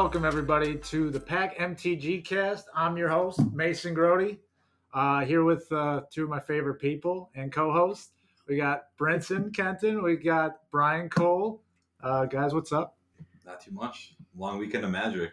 Hello and welcome everybody to the Pack MTG cast. I'm your host, Mason Grody. Uh, here with uh, two of my favorite people and co-hosts. We got Brinson Kenton. We got Brian Cole. Uh, guys, what's up? Not too much. Long weekend of magic.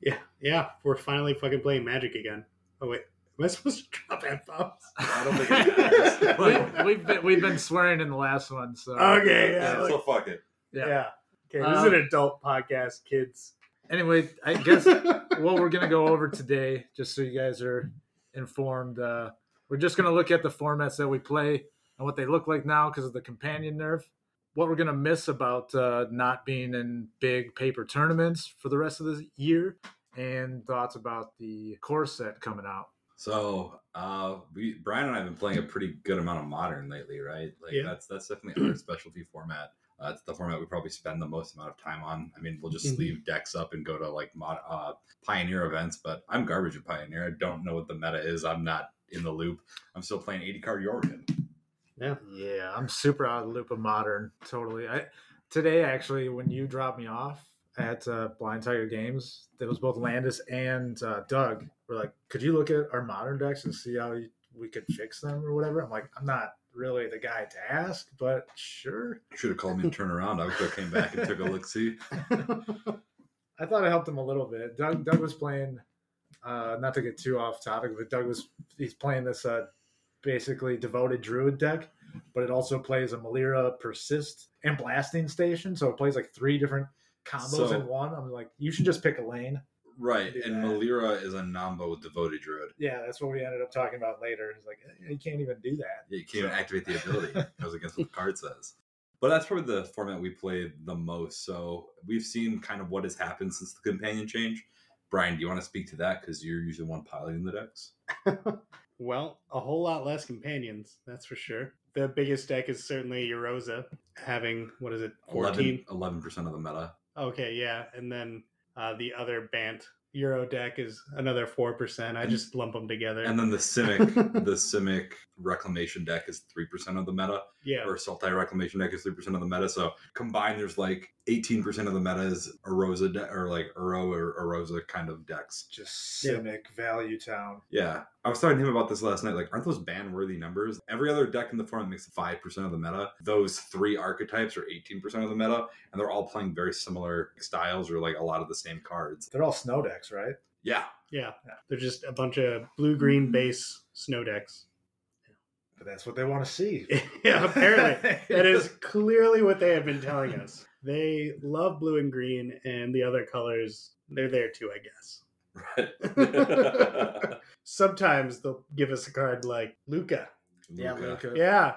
Yeah, yeah, we're finally fucking playing Magic again. Oh wait, am I supposed to drop F bombs? I don't think it matters. we, we've been we've been swearing in the last one, so Okay, yeah, yeah, so fuck it. Yeah. yeah. Okay, this Um, is an adult podcast, kids. Anyway, I guess what we're gonna go over today, just so you guys are informed, uh, we're just gonna look at the formats that we play and what they look like now because of the companion nerf. What we're gonna miss about uh, not being in big paper tournaments for the rest of the year, and thoughts about the core set coming out. So, uh, we Brian and I have been playing a pretty good amount of modern lately, right? Like Yeah. that's that's definitely our specialty format. Uh, it's the format we probably spend the most amount of time on. I mean, we'll just Mhm. leave decks up and go to like mod, uh, Pioneer events, but I'm garbage at Pioneer. I don't know what the meta is. I'm not in the loop. I'm still playing 80 card Yorion. Yeah, Yeah, I'm super out of the loop of modern. Totally. I today actually when you dropped me off at uh, Blind Tiger Games, it was both Landis and uh, Doug. Were like, could you look at our modern decks and see how we- we could fix them or whatever? I'm like, I'm not really the guy to ask, but sure. You Should have called me and turned around. I would have came back and took a look. See, I thought I helped him a little bit. Doug Doug was playing. Uh, not to get too off topic, but Doug was he's playing this uh, basically devoted druid deck, but it also plays a Melira persist and blasting station, so it plays like three different combos So- in one. I'm like, you should just pick a lane. Right? And that. Melira is a nonbo with devoted druid. Yeah, that's what we ended up talking about later. It's like, "Eh, you can't even do that. Yeah, you can't even activate the ability. It goes against what the card says. But that's probably the format we played the most. So we've seen kind of what has happened since the companion change. Brian, do you want to speak to that? Because you're usually the one piloting the decks. well, a whole lot less companions, that's for sure. The biggest deck is certainly Erosa, having what is it, fourteen? 11 percent of the meta. Okay, yeah, and then uh, the other Bant Uro deck is another four percent. I just lump them together. And then the Simic, the Simic Reclamation deck is three percent of the meta, yeah, or Sultai Reclamation deck is three percent of the meta. So combined, there's like eighteen percent of the meta is Erosa de- or like Uro or Erosa kind of decks. Just Yeah. Simic Value Town. Yeah, I was talking to him about this last night. Like, aren't those ban worthy numbers? Every other deck in the format makes five percent of the meta. Those three archetypes are eighteen percent of the meta, and they're all playing very similar styles or like a lot of the same cards. They're all snow decks, right? Yeah, yeah, Yeah. They're just a bunch of blue green mm-hmm. base snow decks. But that's what they want to see. yeah, apparently. That is clearly what they have been telling us. They love blue and green, and the other colors, they're there too, I guess. right. Sometimes they'll give us a card like Lukka. Yeah, Lukka. Lukka. Yeah,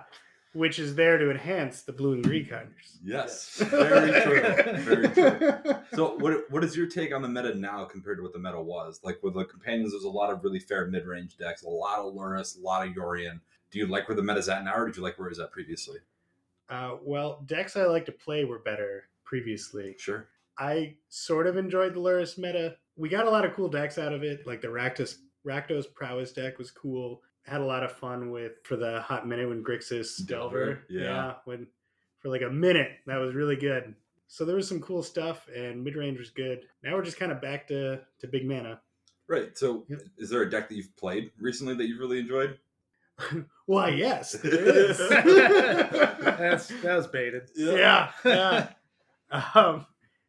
which is there to enhance the blue and green colors. Yes, very true. Very true. So, what what is your take on the meta now compared to what the meta was? Like with the companions, there's a lot of really fair mid range decks, a lot of Lurrus, a lot of Yorion. Do you like where the meta's at now, or did you like where it was at previously? Uh, well, decks I like to play were better previously. Sure. I sort of enjoyed the Lurrus meta. We got a lot of cool decks out of it. Like the Rakdos Rakdos Prowess deck was cool. Had a lot of fun with for the hot minute when Grixis Delver, Delver. yeah. when for like a minute that was really good. So there was some cool stuff and mid range was good. Now we're just kind of back to to big mana. Right. So, Yep. is there a deck that you've played recently that you've really enjoyed? Why, yes, there is. That's that was baited. yeah, yeah. Um,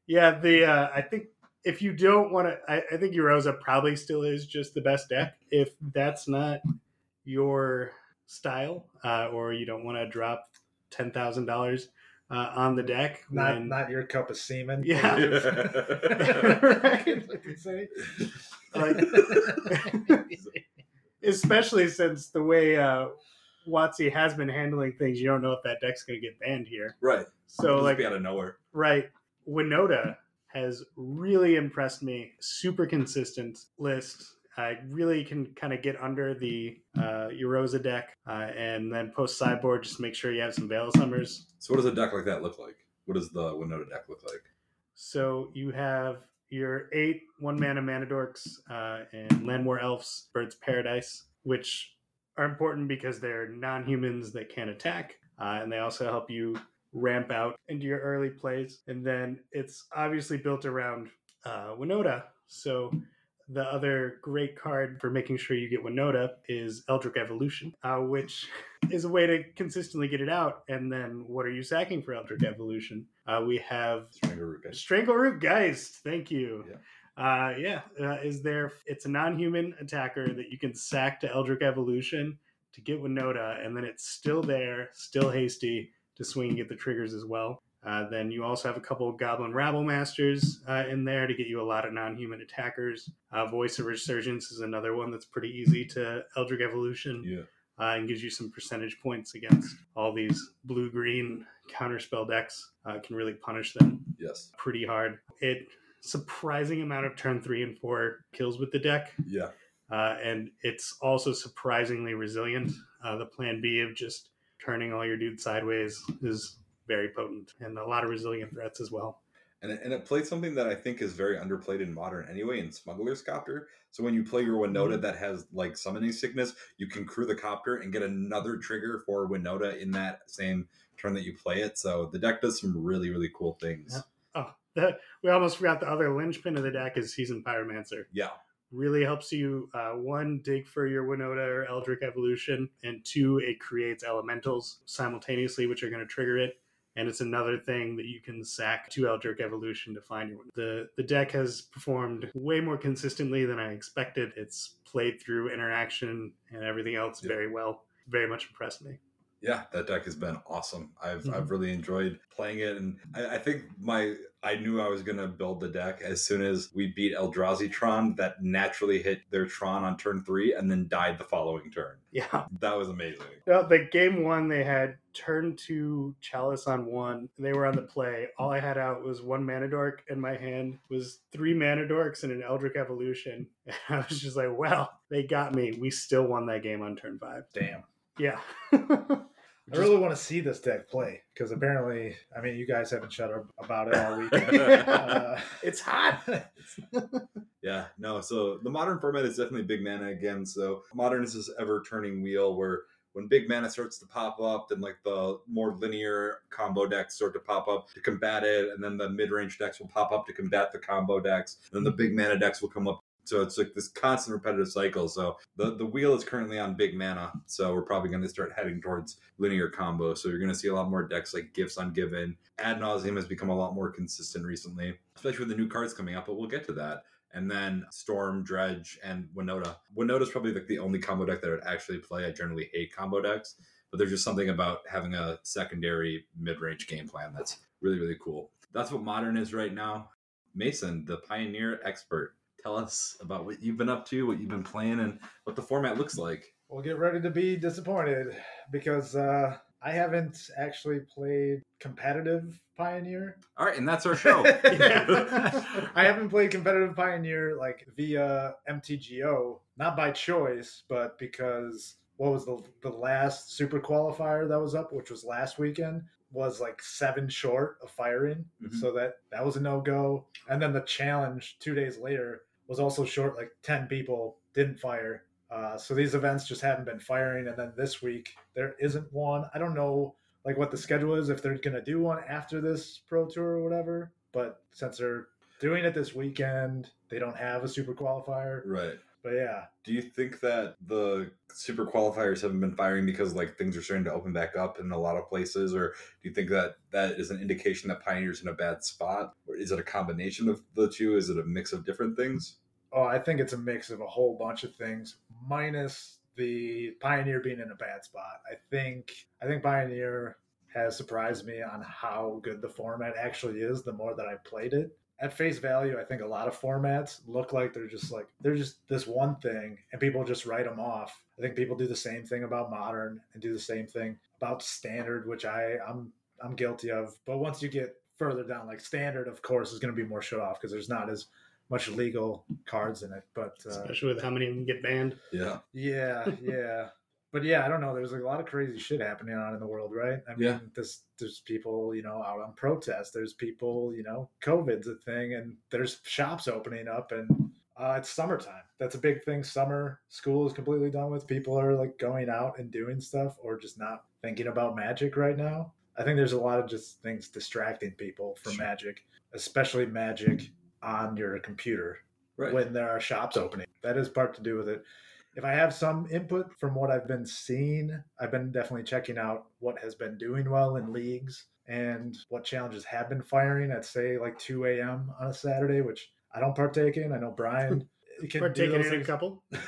yeah, the uh, I think if you don't want to, I, I think Erosa probably still is just the best deck. If that's not your style, uh, or you don't want to drop ten thousand dollars uh, on the deck, Not when- not your cup of semen. Yeah. right. Like say. like, especially since the way uh, WotC has been handling things, you don't know if that deck's going to get banned here. right. So It'll like be out of nowhere. Right. Winota has really impressed me. Super consistent list. I really can kind of get under the uh, Erosa deck uh, and then post sideboard. Just make sure you have some Veil Summers. So, what does a deck like that look like? What does the Winota deck look like? So you have your eight one mana mana dorks uh, and Llanowar Elves, birds paradise, which are important because they're non humans that can attack, uh, and they also help you ramp out into your early plays. And then it's obviously built around uh, Winota. So the other great card for making sure you get Winota is Eldritch Evolution, uh, which is a way to consistently get it out. And then what are you sacking for Eldritch Evolution? Uh, we have strangle Strangleroot guys. Strangleroot Geist. Thank you. Yeah. Uh, yeah, uh, is there? It's a non-human attacker that you can sack to Eldritch Evolution to get Winota, and then it's still there, still hasty to swing and get the triggers as well. Uh, then you also have a couple of Goblin Rabble Masters uh, in there to get you a lot of non-human attackers. Uh, Voice of Resurgence is another one that's pretty easy to Eldritch Evolution Yeah. Uh, and gives you some percentage points against all these blue-green counterspell decks. Uh, can really punish them Yes. pretty hard. It surprising amount of turn three and four kills with the deck, Yeah. uh, and it's also surprisingly resilient. Uh, the plan B of just turning all your dudes sideways is very potent, and a lot of resilient threats as well. And it, and it played something that I think is very underplayed in modern anyway in Smuggler's Copter. So when you play your Winota that has like summoning sickness, you can crew the copter and get another trigger for Winota in that same turn that you play it. So the deck does some really, really cool things. Yeah. Oh, the, we almost forgot the other linchpin of the deck is Season Pyromancer. Yeah. Really helps you uh, one dig for your Winota or Eldritch Evolution, and two it creates elementals simultaneously, which are going to trigger it. And it's another thing that you can sack to Eldritch Evolution to find your the the deck has performed way more consistently than I expected. It's played through interaction and everything else Yeah. very well. Very much impressed me. Yeah, that deck has been awesome. I've Mhm. I've really enjoyed playing it, and I, I think my I knew I was gonna build the deck as soon as we beat Eldrazi Tron. That naturally hit their Tron on turn three, and then died the following turn. Yeah. That was amazing. The game one, they had turn two Chalice on one. They were on the play. All I had out was one mana dork, and my hand was three mana dorks and an Eldritch Evolution. And I was just like, well, they got me. We still won that game on turn five. Damn. Yeah. I really want to see this deck play because apparently, I mean, you guys haven't shut up about it all week. uh, it's hot. Yeah, no. So the modern format is definitely big mana again. So modern is this ever turning wheel where when big mana starts to pop up, then like the more linear combo decks start to pop up to combat it, and then the mid range decks will pop up to combat the combo decks, and then the big mana decks will come up. So it's like this constant repetitive cycle. So the, the wheel is currently on big mana. So we're probably going to start heading towards linear combo. So you're going to see a lot more decks like Gifts Ungiven. Ad Nauseam has become a lot more consistent recently, especially with the new cards coming up, but we'll get to that and then Storm, Dredge, and Winota. Winota is probably like the only combo deck that I would actually play. I generally hate combo decks, but there's just something about having a secondary mid-range game plan that's really, really cool. That's what Modern is right now. Mason, the Pioneer expert, tell us about what you've been up to, what you've been playing, and what the format looks like. Well, get ready to be disappointed because uh, I haven't actually played competitive Pioneer. All right, and that's our show. I haven't played competitive Pioneer like via MTGO, not by choice, but because what was the the last super qualifier that was up, which was last weekend, was like seven short of firing, Mhm. so that that was a no go. And then the challenge two days later was also short, like ten people didn't fire. Uh, so these events just haven't been firing, and then this week there isn't one. I don't know like what the schedule is if they're gonna do one after this pro tour or whatever. But since they're doing it this weekend, they don't have a super qualifier. right. But yeah, Do you think that the super qualifiers haven't been firing because like things are starting to open back up in a lot of places, or do you think that that is an indication that Pioneer's in a bad spot, or is it a combination of the two? Is it a mix of different things? oh, I think it's a mix of a whole bunch of things, minus the Pioneer being in a bad spot. I think I think Pioneer has surprised me on how good the format actually is. The more that I played it, at face value, I think a lot of formats look like they're just like they're just this one thing, and people just write them off. I think people do the same thing about modern and do the same thing about standard, which I I'm I'm guilty of. But once you get further down, like standard, of course, is going to be more shut off because there's not as much legal cards in it. But uh, Especially with how many of them get banned. Yeah, yeah, yeah. But yeah, I don't know. There's like a lot of crazy shit happening on in the world, right? I mean, Yeah. this there's people, you know, out on protest. There's people, you know, COVID's a thing, and there's shops opening up, and uh, it's summertime. That's a big thing. Summer school is completely done with. People are like going out and doing stuff, or just not thinking about magic right now. I think there's a lot of just things distracting people from Sure. Magic, especially Magic on your computer Right. when there are shops opening. That is part to do with it. If I have some input from what I've been seeing, I've been definitely checking out what has been doing well in leagues and what challenges have been firing at say like 2 a.m. on a Saturday, which I don't partake in. I know Brian can We're do taking in a couple.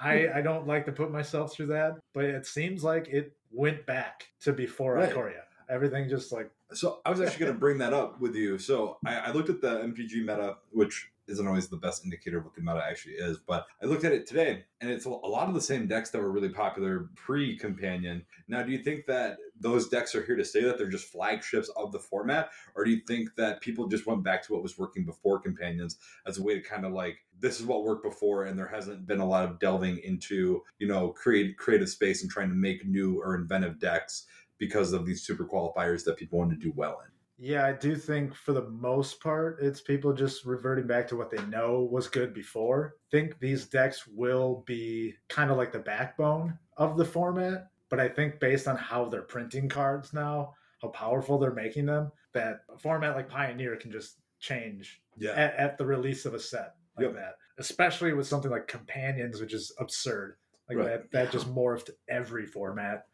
I, I don't like to put myself through that, but it seems like it went back to before Right. Ikoria. Everything just like So I was actually going to bring that up with you. So I, I looked at the MPG meta, which isn't always the best indicator of what the meta actually is, but I looked at it today, and it's a lot of the same decks that were really popular pre-companion. Now, do you think that those decks are here to stay? That they're just flagships of the format, or do you think that people just went back to what was working before companions as a way to kind of like this is what worked before, and there hasn't been a lot of delving into you know create creative space and trying to make new or inventive decks because of these super qualifiers that people want to do well in. Yeah, I do think for the most part, it's people just reverting back to what they know was good before. think these decks will be kind of like the backbone of the format, but I think based on how they're printing cards now, how powerful they're making them, that a format like Pioneer can just change Yeah. at, at the release of a set like Yep. that. Especially with something like Companions, which is absurd. Like Right. that, that just morphed every format.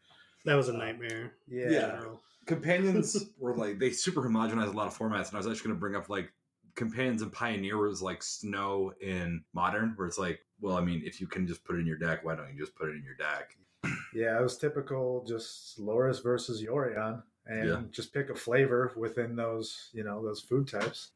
That was a uh, nightmare. Yeah. in Yeah. Companions were like they super homogenize a lot of formats and i was actually going to bring up like companions and pioneer was like snow in modern where it's like well i mean if you can just put it in your deck why don't you just put it in your deck Yeah, it was typical just Lurrus versus Yorion and Yeah. just pick a flavor within those, you know, those food types.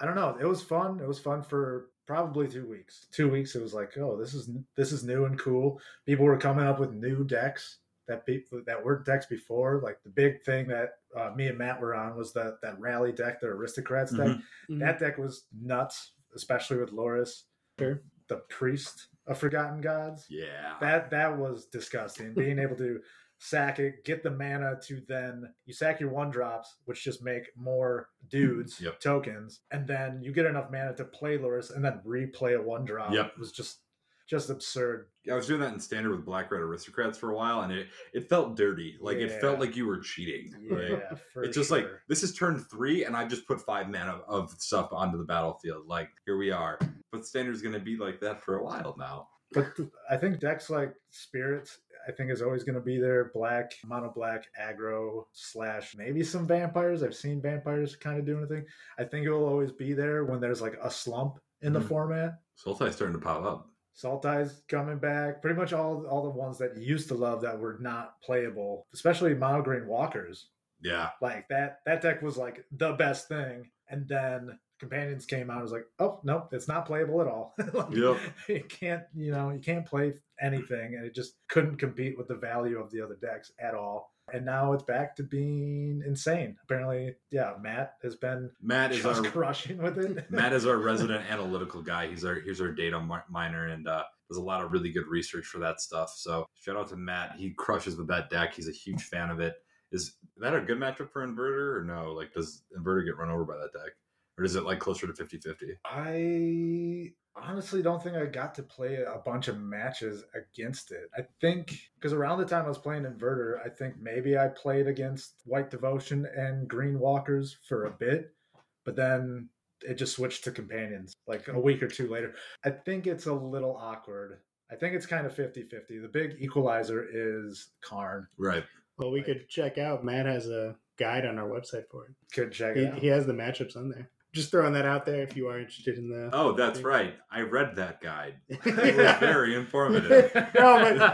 I don't know. It was fun. It was fun for probably 2 weeks. 2 weeks it was like, "Oh, this is this is new and cool." People were coming up with new decks that people that weren't decks before. Like the big thing that uh, me and Matt were on was that that rally deck, the aristocrats deck. Mhm. That deck was nuts, especially with Lurrus. Sure. The priest of forgotten gods yeah that that was disgusting being able to sack it get the mana to then you sack your one drops which just make more dudes Yep. tokens and then you get enough mana to play Lurrus and then replay a one drop Yep. it was just just absurd. I was doing that in standard with black red aristocrats for a while and it it felt dirty. Like it felt like you were cheating like, yeah for it's just like this is turn three and i just put five mana of stuff onto the battlefield. Like here we are. But standard's going to be like that for a while now. But i think decks like spirits i think is always going to be there. Black mono black aggro slash maybe some vampires. I've seen vampires kind of doing a thing. I think it will always be there when there's like a slump in the Mhm. format. Sultai's starting to pop up Sultai's coming back. Pretty much all all the ones that you used to love that were not playable, especially mono green walkers. yeah Like that that deck was like the best thing. And then companions came out. I was like, oh nope, it's not playable at all. like, Yep. You can't, you know, you can't play anything, and it just couldn't compete with the value of the other decks at all. And now it's back to being insane. Apparently, yeah, Matt has been matt is just our crushing with it. Matt is our resident analytical guy. He's our here's our data miner and uh, does a lot of really good research for that stuff. So shout out to Matt. He crushes with that deck. He's a huge fan of it. Is that a good matchup for Inverter or no? Like, does Inverter get run over by that deck, or is it like closer to 50-50? I honestly don't think I got to play a bunch of matches against it. I think because around the time I was playing Inverter, I think maybe I played against White Devotion and Green Walkers for a bit, but then it just switched to Companions like a week or two later. I think it's a little awkward. I think it's kind of 50 50. The big equalizer is Karn. Right. Well, we could check out. Matt has a guide on our website for it. Could check He, it out. he has the matchups on there. Just throwing that out there if you are interested in the. Oh, that's right. I read that guide. It was very informative. No,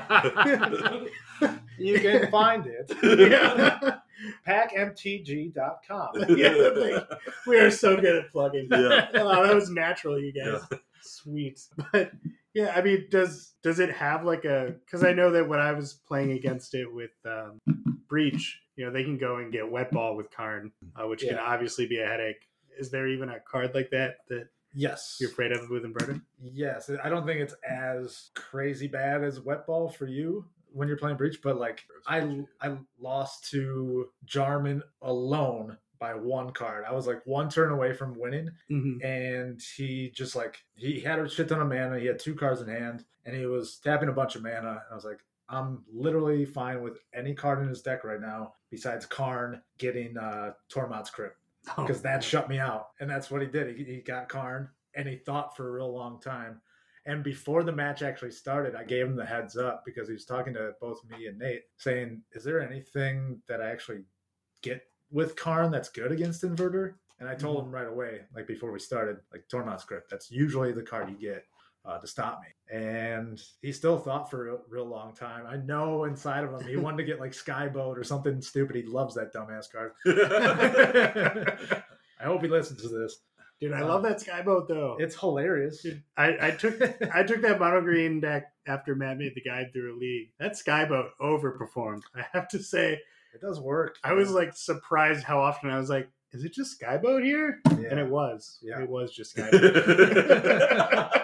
but you can find it. yeah. packmtg.com. Yeah, like, we are so good at plugging. Yeah. Oh, that was natural, you guys. Sweet. But yeah, I mean, does does it have like a? Because I know that when I was playing against it with um, Breach, you know, they can go and get wet ball with Karn, uh, which can obviously be a headache. Is there even a card like that that Yes. you're afraid of with Inverter? Yes. I don't think it's as crazy bad as wet ball for you when you're playing breach, but like I I lost to Jarman alone by one card. I was like one turn away from winning, Mm-hmm. and he just like he had a shit ton of mana. He had two cards in hand, and he was tapping a bunch of mana. And I was like, I'm literally fine with any card in his deck right now besides Karn getting uh, Tormod's Crypt Oh. because that shut me out. And that's what he did. He, he got Karn and he thought for a real long time. And before the match actually started, I gave him the heads up because he was talking to both me and Nate, saying, Is there anything that I actually get with Karn that's good against Inverter? And I told mm-hmm. him right away, like before we started, like Tormod's Crypt, that's usually the card you get uh, to stop me. And he still thought for a real long time. I know inside of him he wanted to get like Skyboat or something stupid. He loves that dumbass card. I hope he listens to this. Dude, I love that skyboat though. It's hilarious. Dude, I, I took I took that mono green deck after Matt made the guide through a league. That skyboat overperformed. I have to say, it does work. I was like surprised how often I was like, "Is it just skyboat here?" Yeah. And it was. Yeah. It was just skyboat.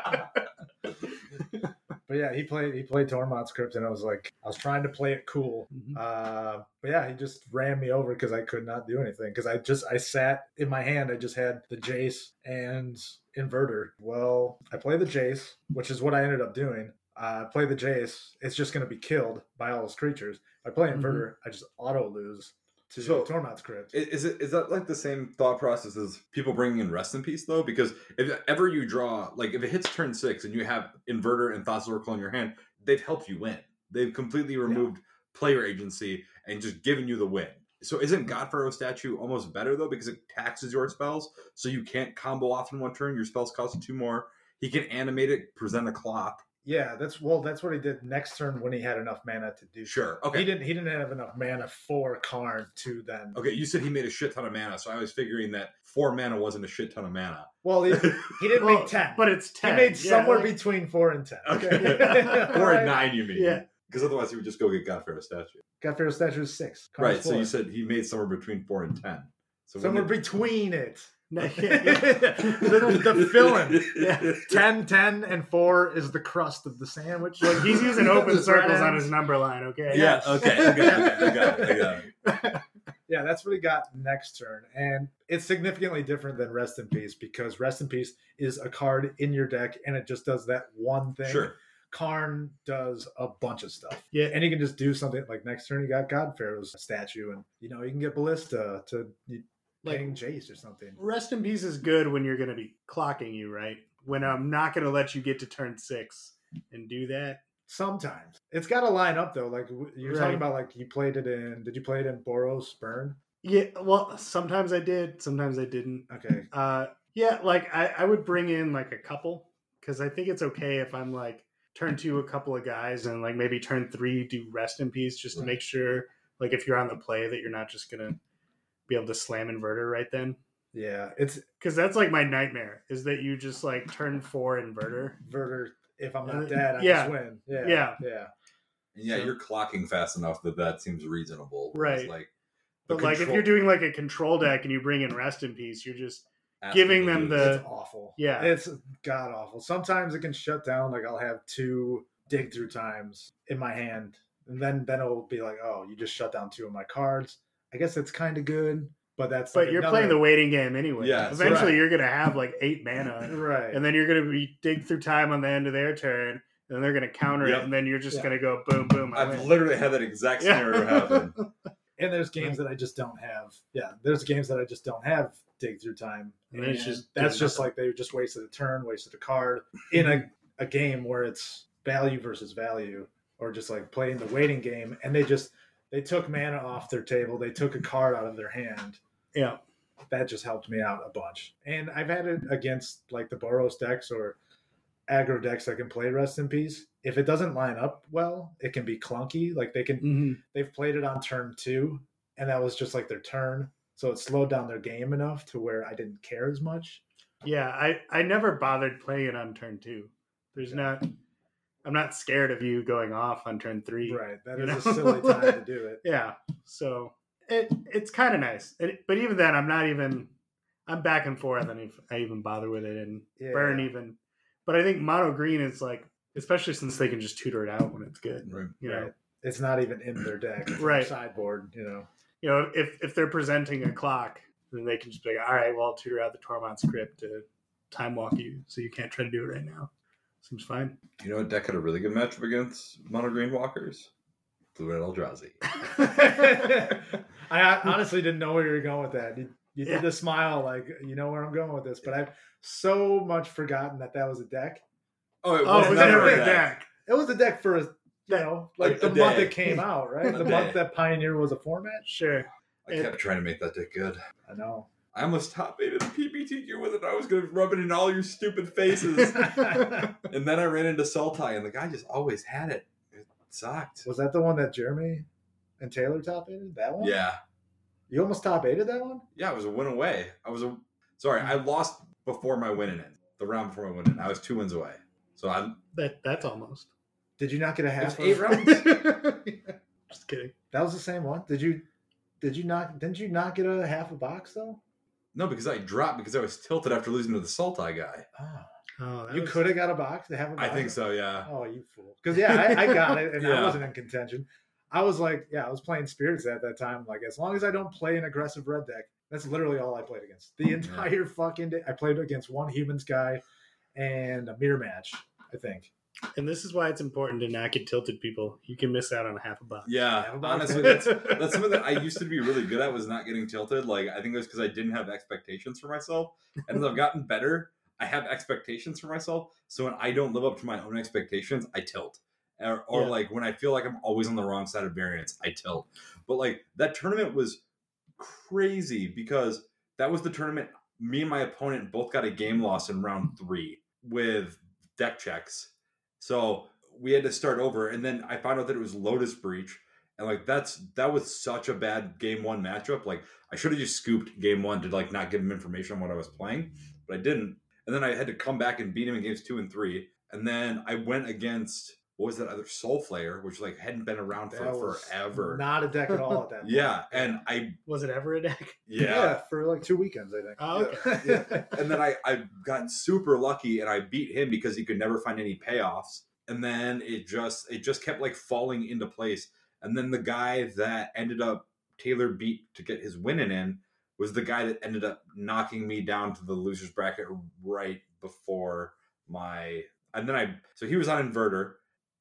but yeah, he played he played Tormod's Crypt, and I was like, I was trying to play it cool. Mhm. Uh, but yeah, he just ran me over because I could not do anything because I just I sat in my hand. I just had the Jace and Inverter. Well, I play the Jace, which is what I ended up doing. Uh, play the Jace, it's just going to be killed by all those creatures. If I play Inverter, I just auto lose to So- Tormod's Crypt. Is it is that like the same thought process as people bringing in rest in peace though? Because if ever you draw like if it hits turn six and you have inverter and Thassa's Oracle in your hand, they've helped you win. They've completely removed player agency and just given you the win. So isn't mm-hmm. God Pharaoh statue almost better though because it taxes your spells, so you can't combo off in one turn. Your spells cost two more. He can animate it, present a clock. Yeah, that's well, that's what he did next turn when he had enough mana to do. Sure. Okay. He didn't. He didn't have enough mana for Karn to then. Okay. You said he made a shit ton of mana, so I was figuring that four mana wasn't a shit ton of mana. Well, he, he didn't Well, make ten, but it's ten. he ten. made Yeah, somewhere like- between four and ten. Okay. Four Right. and nine, you mean? Yeah. Because otherwise, he would just go get God Pharaoh statue. God Pharaoh statue is six. Karn's right. So you said he made somewhere between four and ten. So somewhere wouldn't between it. No, the, the filling. Yeah. 10, 10, and four is the crust of the sandwich. Look, he's using open circles on his number line. Okay. Yeah. Okay. I got it. I got it. I got it. Yeah, that's what he got next turn. And it's significantly different than Rest in Peace because Rest in Peace is a card in your deck and it just does that one thing. Sure. Karn does a bunch of stuff. Yeah. And you can just do something like next turn you got God Pharaoh's statue and you know, you can get Ballista to you Like- playing Jace or something. Rest in peace is good when you're going to be clocking you, right? When I'm not going to let you get to turn six and do that. Sometimes. It's got to line up though. Like you're Right. talking about like you played it in did you play it in Boros Burn? Yeah. Well, sometimes I did. Sometimes I didn't. Okay. Uh, yeah, like I, I would bring in like a couple because I think it's okay if I'm like turn two a couple of guys and like maybe turn three do rest in peace just to make sure like if you're on the play that you're not just gonna be able to slam inverter right then Yeah, it's because that's like my nightmare is that you just like turn four inverter. Verter. If I'm Uh, not dead, I yeah. just win. Yeah. Yeah. Yeah. And yeah, So- you're clocking fast enough that that seems reasonable. Right. Like, the But like if you're doing like a control deck and you bring in rest in peace, you're just asking giving them the- it's awful. yeah. It's god awful. Sometimes it can shut down. Like I'll have two dig through times in my hand, and then then it'll be like, oh, you just shut down two of my cards. I guess it's kind of good, but that's but like you're another- playing the waiting game anyway. Yeah, Eventually right. you're gonna have like eight mana. right. and then you're going to be dig through time on the end of their turn, and they're going to counter Yep. it, and then you're just Yeah. going to go boom, boom. I I've win. literally had that exact Yeah. scenario happen. and there's games that I just don't have. Yeah, there's games that I just don't have dig through time. And it's And just that's just nothing. like they just wasted a turn, wasted a card in a, a game where it's value versus value, or just like playing the waiting game, and they just they took mana off their table, they took a card out of their hand. yeah, That just helped me out a bunch. And I've had it against like the Boros decks or aggro decks that can play Rest in Peace. If it doesn't line up well, it can be clunky. Like they can Mm-hmm. they've played it on turn two, and that was just like their turn. So it slowed down their game enough to where I didn't care as much. yeah. I I never bothered playing it on turn two. There's Okay. not. I'm not scared of you going off on turn three. Right. That is know? a silly time to do it. Yeah. So it it's kind of nice, it, but even then, I'm not even. I'm back and forth, and if I even bother with it, and Yeah. burn even. But I think mono green is like, especially since they can just tutor it out when it's good. Right. You know, Right. It's not even in their deck. It's Right. right. sideboard, you know. you know, if if they're presenting a clock, then they can just be like, all right, well, I'll tutor out the Tormod's Crypt to time walk you, so you can't try to do it right now. Seems fine. You know what deck had a really good matchup against Mono Green Walkers? Blue Red Eldrazi. I honestly didn't know where you were going with that. You, you Yeah. did the smile, like you know where I'm going with this, but I've so much forgotten that that was a deck. Oh, it Oh, was it was never never a a deck. deck. It was a deck for you know, like A- the a month day. it came out, right? The day. month that Pioneer was a format. Sure. I kept trying to make that deck good. I know. I almost top eighted the PBTQ with it. I was going to rub it in all your stupid faces. and then I ran into Sultai, and the guy just always had it. It sucked. was that the one that Jeremy and Taylor top eighted? That one? Yeah. You almost top eighted that one? Yeah, it was a win away. I was a sorry, I lost before my winning in. The round before my winning. I was two wins away. So I That that's almost. Did you not get a it was half? eight rounds. Just kidding. That was the same one. Did you? Did you not? Didn't you not get a half a box though? No, because I dropped because I was tilted after losing to the Sultai guy. Oh, Oh, you was- could have got a box to have a box. I think so, yeah. Oh, you fool! Because yeah, I, I got it, and I wasn't in contention. I was like, yeah, I was playing spirits at that time. Like, as long as I don't play an aggressive red deck, that's literally all I played against. The entire fucking day, I played against one humans guy and a mirror match. I think. And this is why it's important to not get tilted, people. You can miss out on a half a box. Yeah, a box. honestly, that's that's something that I used to be really good at was not getting tilted. Like I think it was because I didn't have expectations for myself, and as I've gotten better, I have expectations for myself. So when I don't live up to my own expectations, I tilt. Or, or Yeah. like when I feel like I'm always on the wrong side of variance, I tilt. But like that tournament was crazy because that was the tournament. Me and my opponent both got a game loss in round three with deck checks. So we had to start over, and then I found out that it was Lotus Breach, and like that's that was such a bad game one matchup. Like I should have just scooped game one to like not give him information on what I was playing, but I didn't. And then I had to come back and beat him in games two and three. And then I went against what was that other Soul Flayer, which like hadn't been around for That was forever. Not a deck at all at that. point. yeah, and I Was it ever a deck? yeah. for like two weekends, I think. Oh, okay. Yeah. and then I, I got super lucky and I beat him because he could never find any payoffs. And then it just it just kept like falling into place. And then the guy that ended up Taylor beat to get his winning in was the guy that ended up knocking me down to the losers bracket right before my and then I so he was on inverter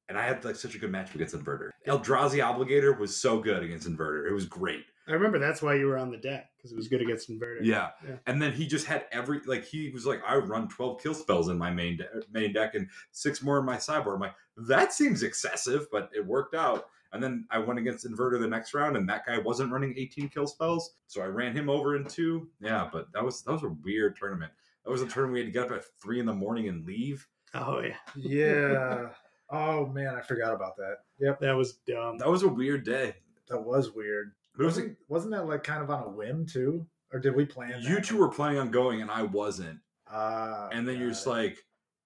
and I had like such a good match against inverter. Eldrazi Obligator was so good against inverter. It was great. I remember that's why you were on the deck because it was good against inverter. Yeah. Yeah. And then he just had every like he was like, I run 12 kill spells in my main de- main deck and six more in my sideboard. I'm like, that seems excessive, but it worked out. And then I went against Inverter the next round, and that guy wasn't running 18 kill spells, so I ran him over in two. Yeah, but that was that was a weird tournament. That was a tournament we had to get up at three in the morning and leave. Oh yeah, yeah. Oh man, I forgot about that. Yep, that was dumb. That was a weird day. that was weird. But was Wasn't wasn't that like kind of on a whim too, or did we plan? you that? two were planning on going, and I wasn't. Ah, and then you're just it. like,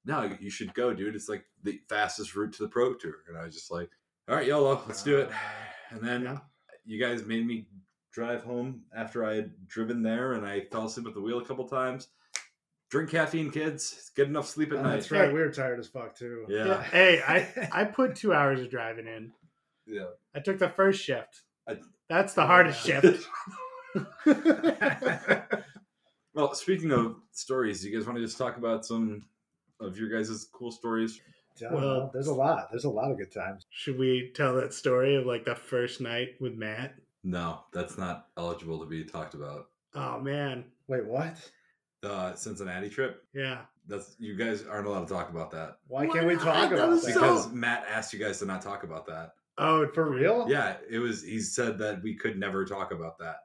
no, you should go, dude. It's like the fastest route to the pro tour. And I was just like, all right, YOLO, let's do it. And then Yeah. you guys made me drive home after I had driven there and I fell asleep at the wheel a couple times. Drink caffeine, kids. Get enough sleep at Oh, night. that's right. We were tired as fuck too. Yeah. Hey, I I put two hours of driving in. Yeah. I took the first shift. I- That's the hardest Yeah. shift. well, speaking of stories, you guys want to just talk about some of your guys' cool stories? Well- know. there's a lot. There's a lot of good times. Should we tell that story of like the first night with Matt? No, that's not eligible to be talked about. Oh man, Wait, what? The Cincinnati trip. yeah. That's you guys aren't allowed to talk about that. Why Why can't we not? talk That about was that? so- because Matt asked you guys to not talk about that. Oh, For real? Yeah, it was. He said that we could never talk about that.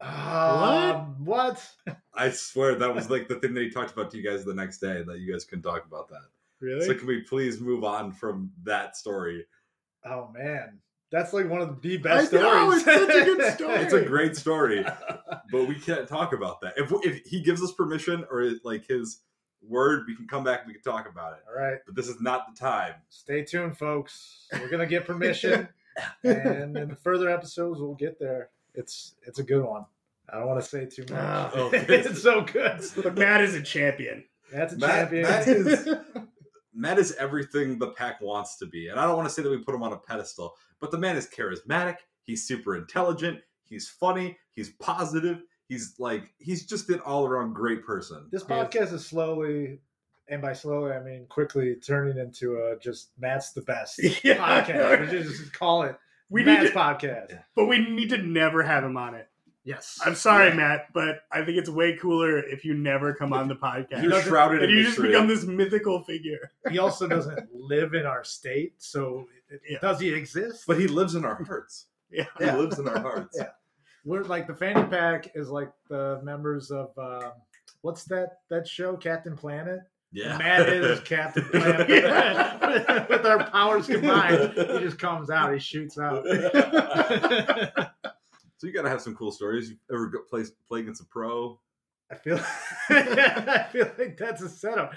Um, what? I swear that was like the thing that he talked about to you guys the next day that you guys couldn't talk about that. really? So can we please move on from that story? Oh man, that's like one of the I best know, stories. it's such a good story. It's a great story, but we can't talk about that. If if he gives us permission or like his word, we can come back and we can talk about it. All right, But this is not the time. stay tuned, folks. We're gonna get permission, and in the further episodes, we'll get there. It's it's a good one. I don't want to say too much. Ah. Oh, it's so good. but Matt is a champion. That's a Matt- champion. Matt is- Matt is everything the pack wants to be. And I don't want to say that we put him on a pedestal, but the man is charismatic. He's super intelligent. He's funny. He's positive. He's like, he's just an all around great person. this podcast is slowly and by slowly I mean quickly turning into a just Matt's the best Yeah. podcast. We should just call it We need Matt's to, podcast. but we need to never have him on it. Yes, I'm sorry, Yeah. Matt, but I think it's way cooler if you never come on the podcast. You're shrouded and in you just become this mythical figure. he also doesn't live in our state, so it, Yeah. does he exist? But he lives in our hearts. Yeah. He lives in our hearts. Yeah. We're like the fanny pack is like the members of um, what's that that show Captain Planet. Yeah. Matt is Captain Planet. Yeah. With our powers combined, he just comes out. He shoots out. So you gotta have some cool stories. You ever go play play against a pro? I feel I feel like that's a setup.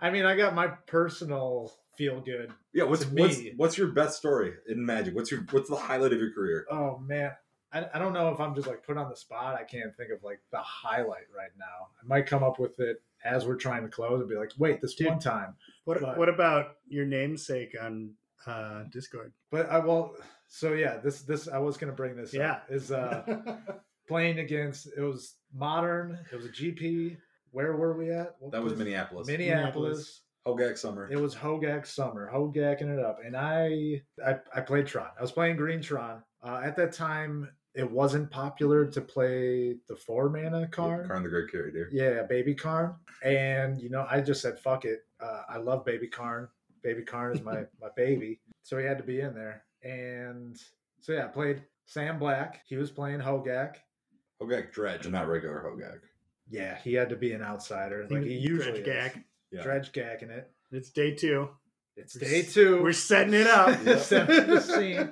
I mean, I got my personal feel good. Yeah. What's To what's what's your best story in Magic? What's your what's the highlight of your career? Oh man. I, I don't know if I'm just like put on the spot. I can't think of like the highlight right now. I might come up with it as we're trying to close and be like, wait, this Dude. one time. What But- What about your namesake on uh, Discord? But I will so yeah, this this I was gonna bring this Yeah. up. Is uh playing against it was modern, it was a GP. Where were we at? What That was place? Minneapolis. Minneapolis. Hogak Summer. It was Hogak Summer, Hogacking it up, and I, I I played Tron. I was playing Green Tron. Uh, at that time, it wasn't popular to play the four mana card. Karn the Great Creator. Yeah, Baby Karn, and you know I just said fuck it. Uh, I love Baby Karn. Baby Karn is my my baby, so he had to be in there. And so yeah, I played Sam Black. He was playing Hogak. Hogak Dredge, not regular Hogak. Yeah, he had to be an outsider, like he usually Dredge is. Yeah. Dredge gacking it. It's day two. It's day two. We're setting it up. Yeah. Setting the scene.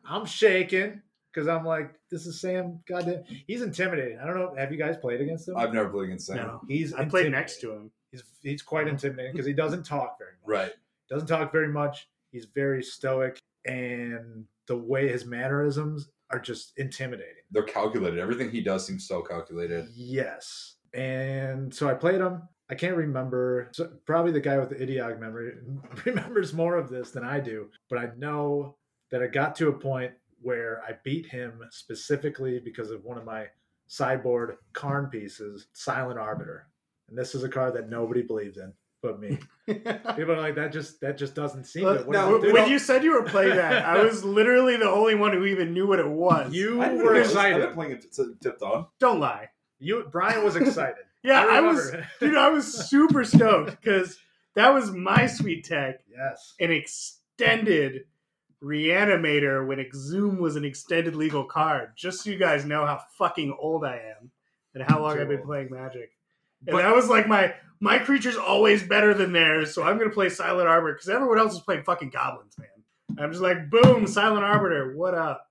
I'm shaking because I'm like, this is Sam. Goddamn, he's intimidating. I don't know. Have you guys played against him? I've never played against Sam. No. he's. I played next to him. He's he's quite intimidating because he doesn't talk very much. Right. Doesn't talk very much. He's very stoic, and the way his mannerisms are just intimidating. They're calculated. Everything he does seems so calculated. Yes. And so I played him. I can't remember. So probably the guy with the eidetic memory remembers more of this than I do. But I know that I got to a point where I beat him specifically because of one of my sideboard Karn pieces, Silent Arbiter. And this is a card that nobody believes in but me. People are like that. Just that just doesn't seem. Well, good. What no, does it do? when you said you were playing that, I was literally the only one who even knew what it was. you I were I've excited. been playing it t- tipped on. don't lie. You Brian was excited. Yeah, I, was, dude. I was super stoked because that was my sweet tech, yes. an extended reanimator when Exhume was an extended legal card. Just so you guys know how fucking old I am and how long Too I've been playing Magic. And But- that was like my my creature's always better than theirs, so I'm gonna play Silent Arbiter because everyone else is playing fucking goblins, man. I'm just like, boom, Silent Arbiter, what up?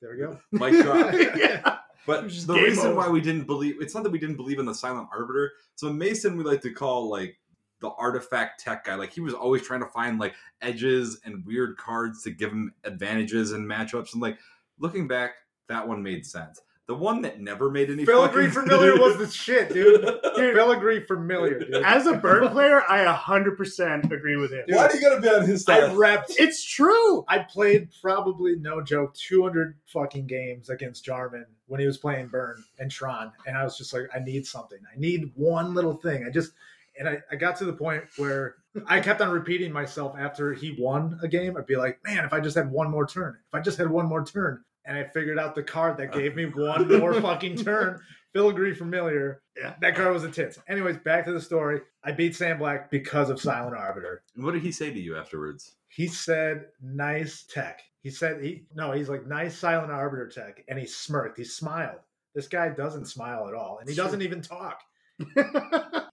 There we go. Mic drop. yeah. But the reason over. why we didn't believe it's not that we didn't believe in the silent arbiter. So Mason we like to call like the artifact tech guy. Like he was always trying to find like edges and weird cards to give him advantages and matchups. And like looking back, that one made sense. The one that never made any Filigree fucking- Familiar was the shit, dude. Dude, Filigree Familiar, dude. as a burn player, I 100% agree with him. Why do you gotta be on his side? I side? repped. It's true. I played probably no joke 200 fucking games against Jarman when he was playing Burn and Tron, and I was just like, I need something. I need one little thing. I just and I, I got to the point where I kept on repeating myself after he won a game. I'd be like, man, if I just had one more turn, if I just had one more turn, and I figured out the card that gave me uh. one more fucking turn. Filigree Familiar. Yeah. That card was a tits. Anyways, back to the story. I beat Sam Black because of Silent Arbiter. What did he say to you afterwards? He said, "Nice tech." He said, "He no." He's like, "Nice silent arbiter tech," and he smirked. He smiled. This guy doesn't smile at all, and he Sure. doesn't even talk.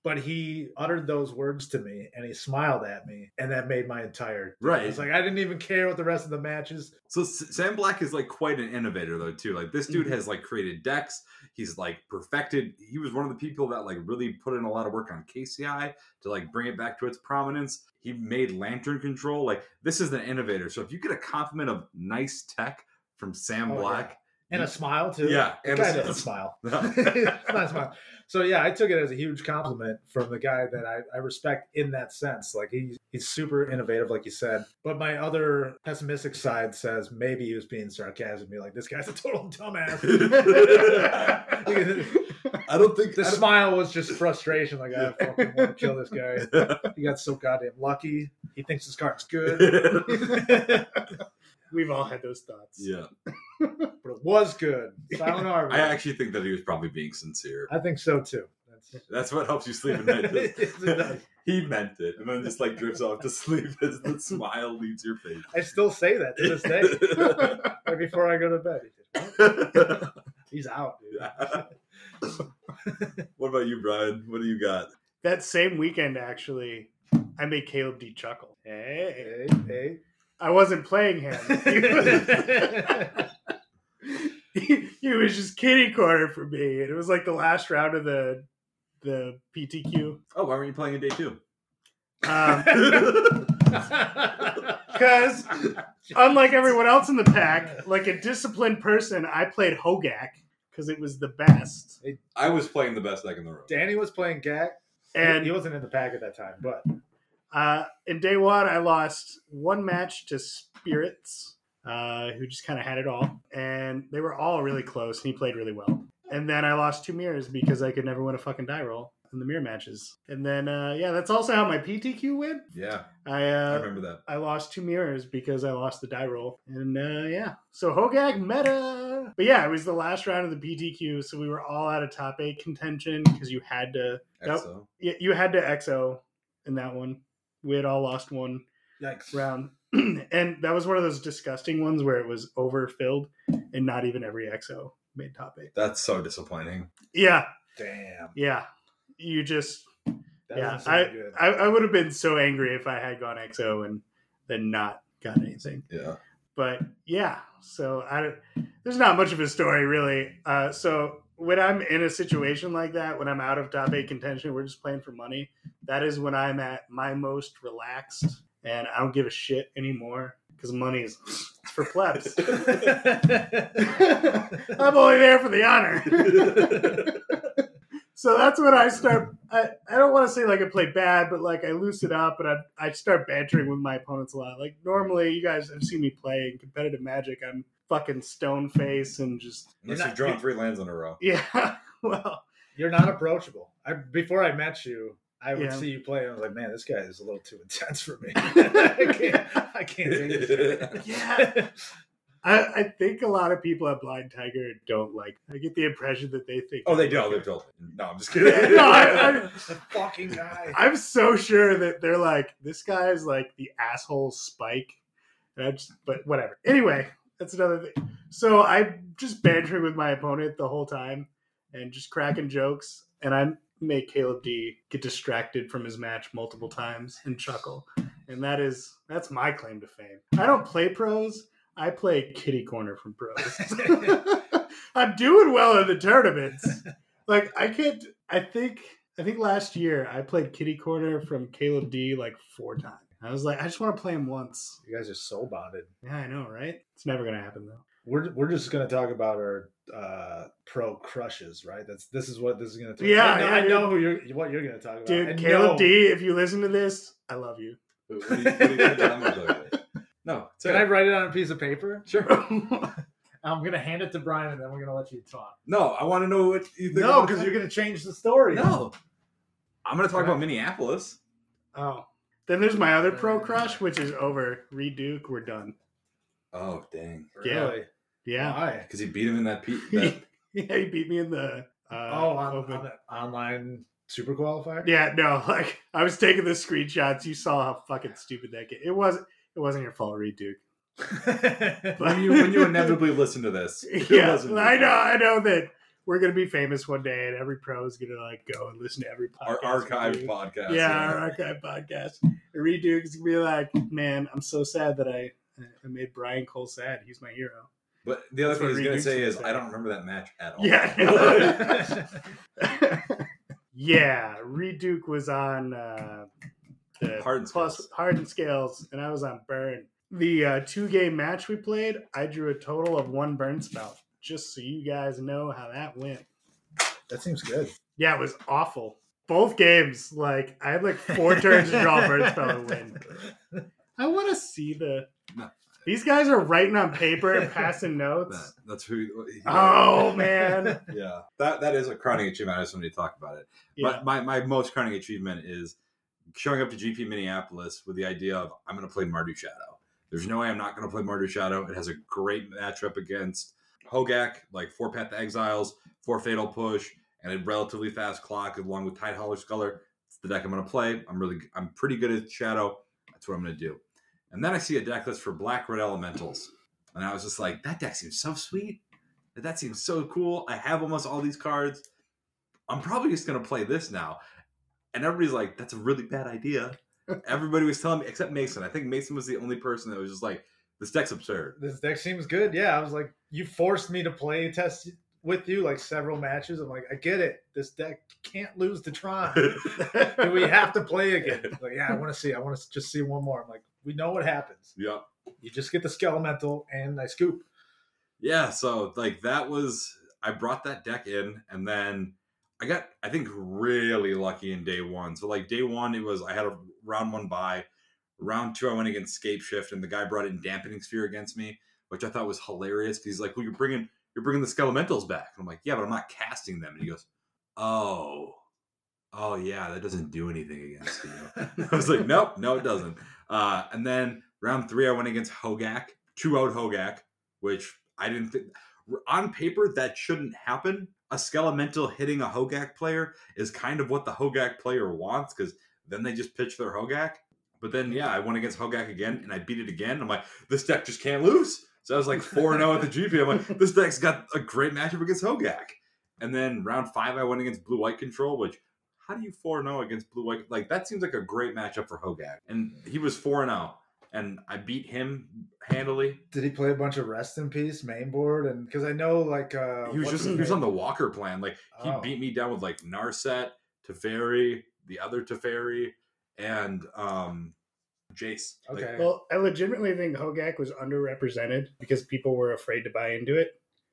But he uttered those words to me, and he smiled at me, and that made my entire. Right. It's like I didn't even care what the rest of the matches. So Sam Black is like quite an innovator though too. Like this dude Mhm. has like created decks. He's like perfected. He was one of the people that like really put in a lot of work on KCI to like bring it back to its prominence. He made Lantern Control. Like this is an innovator. So if you get a compliment of nice tech from Sam Oh, Black, And a smile too. Yeah, the and guy a- doesn't smile. No. Not a smile. So yeah, I took it as a huge compliment from the guy that I, I respect in that sense. Like he's he's super innovative, like you said. But my other pessimistic side says maybe he was being sarcastic, me like this guy's a total dumbass. I don't think The don't- smile was just frustration. Like I fucking want to kill this guy. He got so goddamn lucky. He thinks his card's good, We've all had those thoughts. yeah, but it was good. Silent Arbor. I actually think that he was probably being sincere. I think so too. That's, That's what helps you sleep at night. It he meant it, and then just like drifts off to sleep as the smile leaves your face. I still say that to this day. right before I go to bed. He's out, dude. what about you, Brian? What do you got? That same weekend, actually, I made Caleb D chuckle. Hey, Hey, hey. I wasn't playing him. He was, he, he was just kitty corner for me, and it was like the last round of the the PTQ. Oh, why weren't you playing in day two? Um, Because unlike everyone else in the pack, like a disciplined person, I played Hogak because it was the best. I was playing the best deck in the room. Danny was playing Gak, And he wasn't in the pack at that time, but Uh, in day one, I lost one match to Spirits, uh, who just kind of had it all, and they were all really close. And he played really well. And then I lost two mirrors because I could never win a fucking die roll in the mirror matches. And then, uh, yeah, that's also how my PTQ went. Yeah, I I uh, remember that. I lost two mirrors because I lost the die roll. And uh, yeah, so Hogak meta. But yeah, it was the last round of the PTQ, so we were all out of top eight contention because you had to you, you had to XO in that one. We had all lost one yikes. round. and that was one of those disgusting ones where it was overfilled and not even every XO made top eight. That's so disappointing. Yeah, Damn. yeah. You just That yeah. I, good. I I would have been so angry if I had gone XO and then not got anything. Yeah. But yeah, so I there's not much of a story really. Uh, so when I'm in a situation like that, when I'm out of top eight contention, we're just playing for money. That is when I'm at my most relaxed, and I don't give a shit anymore because money is for plebs. I'm only there for the honor. so that's when I start. I, I don't want to say like I play bad, but like I loosen up and I, I start bantering with my opponents a lot. Like normally, you guys have seen me play in competitive Magic. I'm fucking stone face and just Unless You're you've not- drawn three lands in a row. yeah. Well, You're not approachable. I before I met you, I would Yeah. see you play, and I was like, man, this guy is a little too intense for me. I can't. I can't take this. Yeah. I, I think a lot of people at Blind Tiger don't like. I get the impression that they think. Oh, they do. I'm They're totally. No, I'm just kidding. No, I- I- the fucking guy. I'm so sure that they're like, this guy's like the asshole Spike. And I just, but whatever. Anyway, that's another thing. So I'm just bantering with my opponent the whole time and just cracking jokes. And I make Caleb D get distracted from his match multiple times and chuckle. And that is, that's my claim to fame. I don't play pros. I play kitty corner from pros. I'm doing well in the tournaments. Like I can't. I think. I think last year I played kitty corner from Caleb D like four times. I was like, I just want to play him once. you guys are so bonded. Yeah, I know, right? It's never gonna happen though. We're we're just gonna talk about our uh, pro crushes, right? That's this is what this is gonna. Talk. Yeah, I know, yeah, I know who you're what you're gonna talk about. Dude, I Caleb know- D, if you listen to this, I love you. What do you- what you think I'm gonna talk about? No, say Can I write it on a piece of paper? Sure. I'm gonna hand it to Brian, and then we're gonna let you talk. No, I want to know what you think. No, because you're gonna change the story. No, I'm gonna talk about Minneapolis. oh. Then there's my other pro crush, which is over. Reed Duke, we're done. Oh dang! Yeah. Really? Yeah. Why? Because he beat him in that. Pe- that yeah, he beat me in the uh, oh, on, open. on the online super qualifier. Yeah, no, like I was taking the screenshots. You saw how fucking stupid that game. It was. It wasn't your fault, Reed Duke. when you when you inevitably listen to this, it yeah, wasn't I know. fault. I know that we're gonna be famous one day, and every pro is gonna like go and listen to every podcast. Our we archived podcast. Yeah, our archive podcast. And Reed Duke's gonna be like, man, I'm so sad that I I made Brian Cole sad. He's my hero. But the other That's thing he's gonna say is, I don't remember that match at all. Yeah. yeah, Reed Duke was on uh, the Hardened plus Scales. hardened scales, and I was on burn. The uh, two game match we played, I drew a total of one burn spell. Just so you guys know how that went. that seems good. Yeah, it was awful. Both games, like I had like four turns to draw a burn spell and win. I want to see the. These guys are writing on paper and passing notes. That, that's who. Oh man. yeah, that that is a crowning achievement. I just wanted to talk about it. Yeah. My, my my most crowning achievement is showing up to GP Minneapolis with the idea of I'm going to play Mardu Shadow. There's no way I'm not going to play Mardu Shadow. It has a great matchup against Hogak, like four Path to Exiles, four Fatal Push, and a relatively fast clock along with Tidehollow Sculler. It's the deck I'm going to play. I'm really I'm pretty good at Shadow. That's what I'm going to do. And then I see a deck list for Black Red Elementals, and I was just like, that deck seems so sweet. That seems so cool. I have almost all these cards. I'm probably just going to play this now. And everybody's like, that's a really bad idea. Everybody was telling me, except Mason. I think Mason was the only person that was just like, this deck's absurd. This deck seems good. Yeah, I was like, you forced me to play test with you like several matches. I'm like, I get it. This deck can't lose to Tron. Do we have to play again? Like, yeah, I want to see. I want to just see one more. I'm like, we know what happens. Yeah. You just get the skelemental and I scoop. Yeah. So, like, that was, I brought that deck in and then I got, I think, really lucky in day one. So, like, day one, it was, I had a round one buy. Round two, I went against Scape Shift and the guy brought in Dampening Sphere against me, which I thought was hilarious because he's like, well, you're bringing, you're bringing the skelementals back. And I'm like, yeah, but I'm not casting them. And he goes, oh, oh yeah, that doesn't do anything against you. I was like, nope, no, it doesn't. Uh, and then round three, I went against Hogak, two out Hogak, which I didn't think on paper that shouldn't happen. A skelemental hitting a Hogak player is kind of what the Hogak player wants because then they just pitch their Hogak. But then, yeah, I went against Hogak again and I beat it again. I'm like, this deck just can't lose. So I was like 4 0 at the GP. I'm like, this deck's got a great matchup against Hogak. And then round five, I went against Blue White Control, which how do you 4 0 against Blue White? Like, that seems like a great matchup for Hogak. And he was 4 0. And I beat him handily. Did he play a bunch of rest in peace main board? And because I know, like, uh, He was just he was on the Walker plan. Like he Oh. beat me down with like Narset, Teferi, the other Teferi, and um Jace. Like, Okay. Well, I legitimately think Hogak was underrepresented because people were afraid to buy into it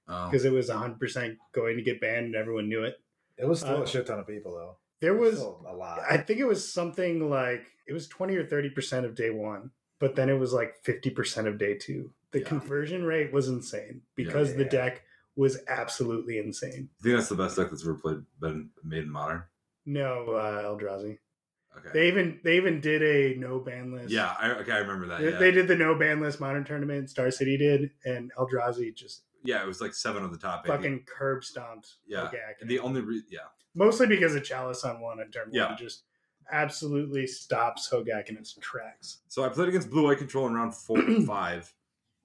oh. because it was 100% going to get banned and everyone knew it. It was still Uh, a shit ton of people, though. There was, Still a lot. I think it was something like, it was 20 or 30% of day one, but then it was like 50% of day two. The Yeah. conversion rate was insane because the Yeah. deck was absolutely insane. I think that's the best deck that's ever played been made in modern. No, uh, Eldrazi. Okay. They even they even did a no ban list. yeah, I, okay, I remember that. They, Yeah. they did the no ban list modern tournament. Star City did, and Eldrazi just yeah, it was like seven of the top fucking curb stomped. Yeah. Hogak. the only re- yeah. Mostly because of Chalice on one and turn Yeah. one just absolutely stops Hogak in its tracks. So I played against Blue Eye Control in round four and five.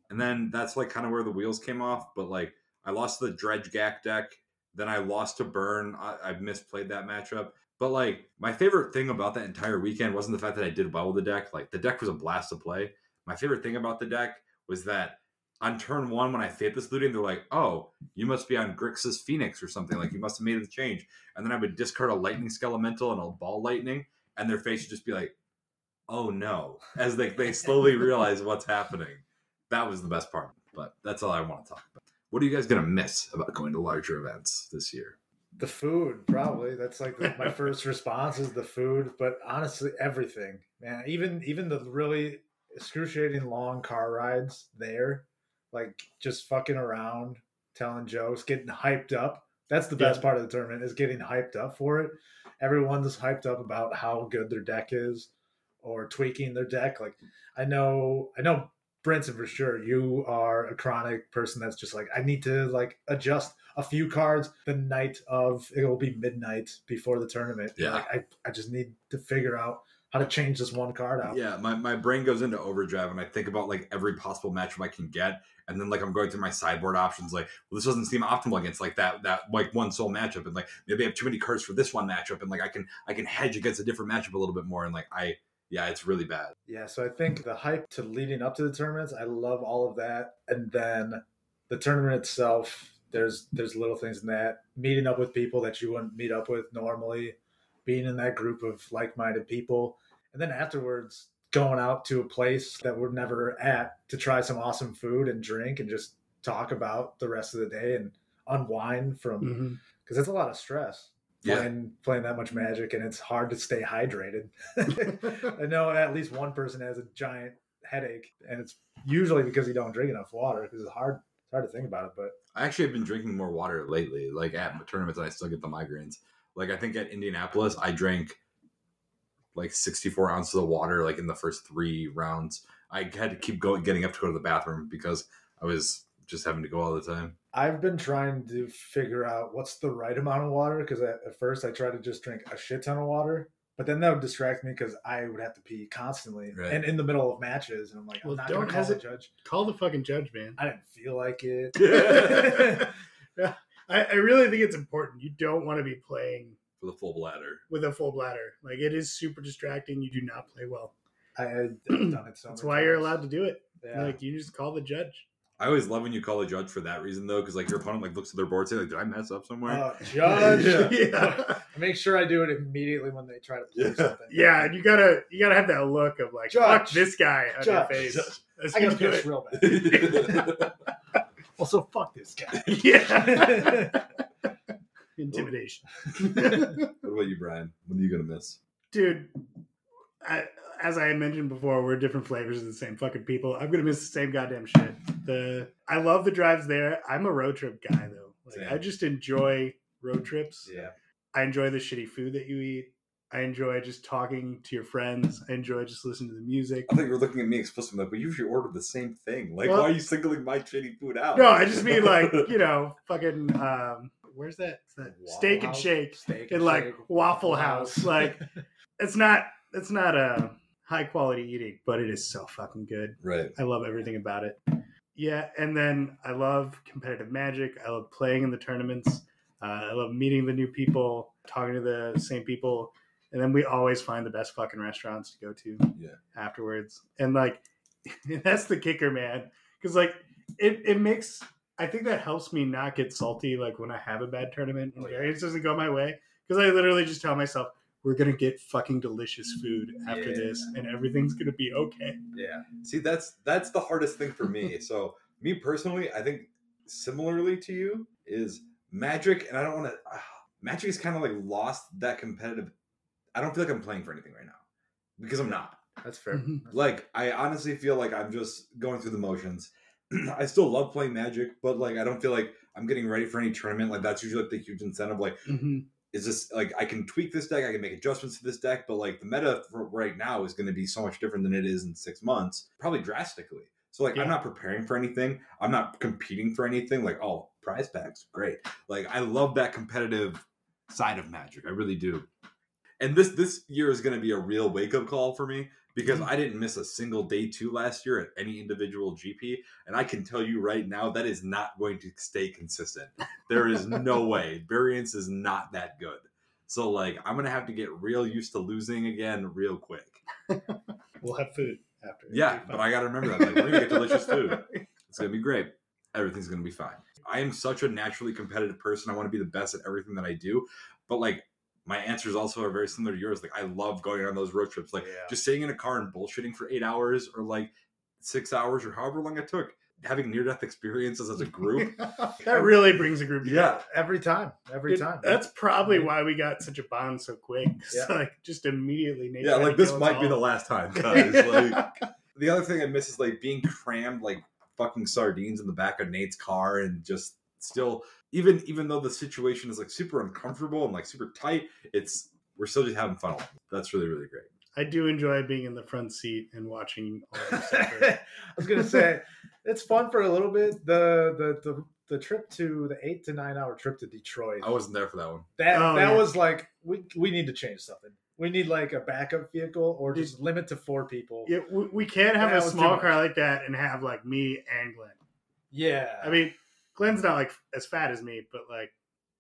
And then that's like kind of where the wheels came off. But like I lost to the Dredge Gak deck. Then I lost to Burn. I, I misplayed that matchup. But like my favorite thing about that entire weekend wasn't the fact that I did well with the deck. Like the deck was a blast to play. My favorite thing about the deck was that on turn one when I Faithless Looting, they're like, "Oh, you must be on Grixis Phoenix or something. Like you must have made the change." And then I would discard a Lightning Skelemental and a Ball Lightning, and their face would just be like, "Oh no!" As they they slowly realize what's happening. That was the best part. But that's all I want to talk about. What are you guys gonna miss about going to larger events this year? The food, probably. That's like the, my first response is the food, but honestly, everything, man. Even even the really excruciating long car rides there, like just fucking around, telling jokes, getting hyped up. That's the best part of the tournament is getting hyped up for it. Everyone's hyped up about how good their deck is, or tweaking their deck. Like I know, I know, Brinson for sure. You are a chronic person that's just like I need to like adjust a few cards the night of it will be midnight before the tournament. Yeah. like, I, I just need to figure out how to change this one card out. Yeah, my, my brain goes into overdrive and I think about like every possible matchup I can get. And then like I'm going through my sideboard options, like, well, this doesn't seem optimal against like that that like one soul matchup. And like maybe I have too many cards for this one matchup and like I can I can hedge against a different matchup a little bit more. And like I yeah, it's really bad. Yeah, so I think the hype to leading up to the tournaments, I love all of that. And then the tournament itself, there's there's little things in that. Meeting up with people that you wouldn't meet up with normally, being in that group of like-minded people, and then afterwards going out to a place that we're never at to try some awesome food and drink and just talk about the rest of the day and unwind from mm-hmm. because it's a lot of stress Yeah. playing playing that much magic and it's hard to stay hydrated. I know at least one person has a giant headache, and it's usually because you don't drink enough water. Because it's hard, it's hard to think about it. But I actually have been drinking more water lately. Like at tournaments, and I still get the migraines. Like I think at Indianapolis, I drank like 64 ounces of water like in the first three rounds. I had to keep going, getting up to go to the bathroom because I was just having to go all the time. I've been trying to figure out what's the right amount of water. Because at, at first I tried to just drink a shit ton of water, but then that would distract me because I would have to pee constantly Right. and in the middle of matches, and I'm like, Well, I'm not don't call the judge. Call the fucking judge, man. I didn't feel like it. I, I really think it's important. You don't want to be playing For the full bladder. with a full bladder. Like it is super distracting. You do not play well. I, I've done it so. That's many why you're allowed to do it. Yeah. Like you just call the judge. I always love when you call a judge for that reason though, because like your opponent like looks at their board, say like, "Did I mess up somewhere?" Oh, judge. Yeah. yeah. Make sure I do it immediately when they try to play Yeah. something. Yeah, and you gotta you gotta have that look of like fuck this guy on Judge. your face. Judge. Let's I gotta just do pitch it. real bad. Also, fuck this guy. Yeah. Intimidation. what about you, Brian? What are you gonna miss? Dude, I, as I mentioned before, we're different flavors of the same fucking people. I'm gonna miss the same goddamn shit. The I love the drives there. I'm a road trip guy though. Like. I just enjoy road trips. Yeah. I enjoy the shitty food that you eat. I enjoy just talking to your friends. I enjoy just listening to the music. I think you're looking at me explicitly, like, but you usually order the same thing. Like, Well- why are you singling my shitty food out? No, I just mean like, you know, fucking um where's that? That steak and shake Steak in and like shake, Waffle House. Like it's not it's not a high quality eating, but it is so fucking good. right. I love everything about it. Yeah, and then I love competitive magic. I love playing in the tournaments. Uh, I love meeting the new people, talking to the same people, and then we always find the best fucking restaurants to go to. Yeah. Afterwards, and like that's the kicker, man. Because like it, it makes I think that helps me not get salty like when I have a bad tournament and Oh, yeah. variance doesn't go my way. Because I literally just tell myself we're gonna get fucking delicious food after Yeah. this, and everything's gonna be okay. Yeah. See, that's that's the hardest thing for me. so, me personally, I think similarly to you is Magic, and I don't want to. Uh, Magic is kind of like lost that competitive. I don't feel like I'm playing for anything right now because I'm not. That's fair. Mhm. Like, I honestly feel like I'm just going through the motions. I still love playing Magic, but like, I don't feel like I'm getting ready for any tournament. Like, that's usually like the huge incentive. Like, Mhm. Is this like I can tweak this deck, I can make adjustments to this deck, but like the meta for right now is going to be so much different than it is in six months, probably drastically. So like Yeah. I'm not preparing for anything. I'm not competing for anything. Like oh, prize packs, great. Like I love that competitive side of Magic. I really do. And this this year is going to be a real wake up call for me because mm-hmm. I didn't miss a single day two last year at any individual GP, and I can tell you right now that is not going to stay consistent. There is no way. Variance is not that good. So like I'm gonna have to get real used to losing again real quick. We'll have food after. Yeah, but I gotta remember that. Like we're gonna get delicious food. It's gonna be great. Everything's gonna be fine. I am such a naturally competitive person. I want to be the best at everything that I do. But like my answers also are very similar to yours. Like I love going on those road trips. Like Yeah. just sitting in a car and bullshitting for eight hours or like six hours or however long it took. Having near death experiences as a group. that really brings a group together. yeah. Every time. Every Dude, time. That's probably why we got such a bond so quick. Yeah. Like just immediately. Nate Yeah, like this might be the last time, guys. like the other thing I miss is like being crammed like fucking sardines in the back of Nate's car and just still even even though the situation is like super uncomfortable and like super tight, it's we're still just having fun. That's really really great. I do enjoy being in the front seat and watching all of. I was gonna say it's fun for a little bit. The the the the trip to the eight to nine hour trip to Detroit. I wasn't there for that one. That Oh, that yeah. was like we we need to change something. We need like a backup vehicle or just limit to four people. Yeah, we, we can't have That a small car like that and have like me and Glenn. Yeah. I mean, Glenn's not like as fat as me, but like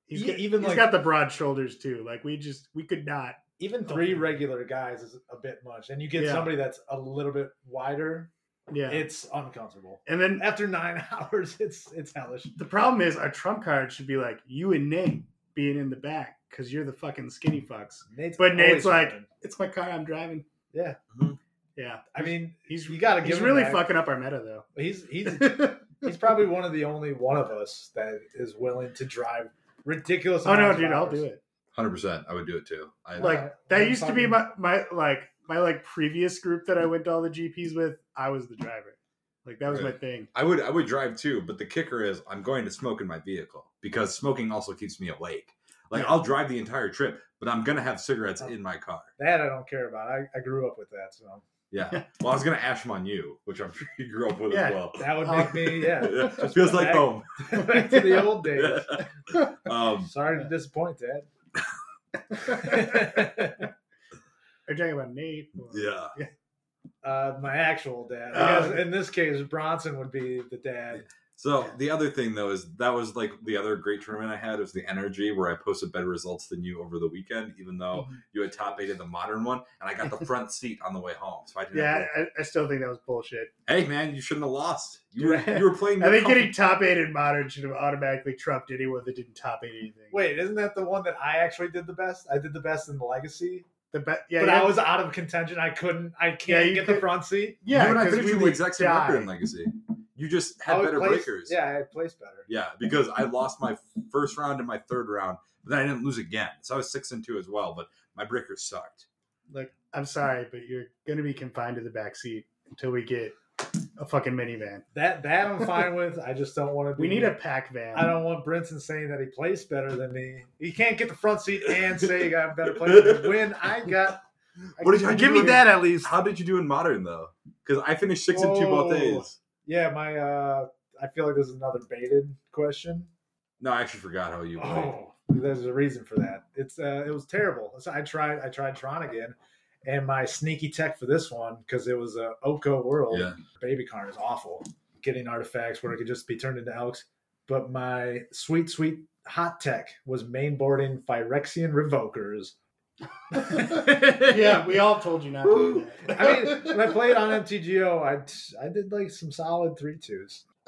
he's E- got, even, he's like- got the broad shoulders too. Like we just we could not. even three regular guys is a bit much, and you get Yeah. somebody that's a little bit wider. Yeah. It's uncomfortable. and then After nine hours, it's it's hellish. the problem is our trump card should be like you and Nate being in the back because you're the fucking skinny fucks. Nate's But Nate's like- running. It's my car. I'm driving. yeah. Mhm. Yeah. I mean, He's you got to give. he's him really that. fucking up our meta though. He's he's he's probably one of the only one of us that is willing to drive ridiculous. oh no, amounts of dude, I'll do it. Hundred percent, I would do it too. I Like Uh, that I'm used to be my my like my like previous group that I went to all the GPs with, I was the driver. Like that was my thing. I would I would drive too, but the kicker is I'm going to smoke in my vehicle because smoking also keeps me awake. Like Yeah. I'll drive the entire trip, but I'm gonna have cigarettes in my car. That I don't care about. I, I grew up with that, so Yeah. Well, I was gonna ash 'em on you, which I'm sure you grew up with Yeah. as well. that would make me yeah. Yeah, just feels like back- home. Back to the old days. um, Sorry to disappoint, Dad. Are you talking about Nate? or- yeah. uh, my actual dad. Because in this case, Bronson would be the dad. So the other thing though is that was like the other great tournament I had was the energy where I posted better results than you over the weekend, even though Mm-hmm. you had top eight in the modern one, and I got the front seat on the way home. So I didn't. Yeah, to- I, I still think that was bullshit. hey man, you shouldn't have lost. You were you were playing. I think your getting top eight in modern should have automatically trumped anyone that didn't top eight anything. Wait, isn't that the one that I actually did the best? I did the best in the Legacy, the be- yeah, but yeah, I was out of contention. I couldn't. I can't you get the front seat. yeah, you and I 'cause finished we with the exact same die. record in Legacy. You just had better placed- breakers. Yeah, I placed better. Yeah, because I lost my first round and my third round, but then I didn't lose again. So I was six and two as well, but my breakers sucked. Look, I'm sorry, but you're going to be confined to the back seat until we get a fucking minivan. That that I'm fine with. I just don't want to. We need a pack van. I don't want Brinson saying that he placed better than me. He can't get the front seat and say he got a better place when I got. What did you- how'd you give do me in- that at least? How did you do in modern though? Because I finished six and two both oh. days. Yeah, my. uh I feel like this is another baited question. No, I actually forgot how you played. Oh, there's a reason for that. It's uh, it was terrible. So I tried I tried Tron again, and my sneaky tech for this one because it was a Oko world. Yeah. Baby Karn is awful. Getting artifacts where it could just be turned into elks. But my sweet sweet hot tech was mainboarding Phyrexian Revokers. yeah, we all told you not to do that. I mean, when I played on MTGO, I I did like some solid three twos,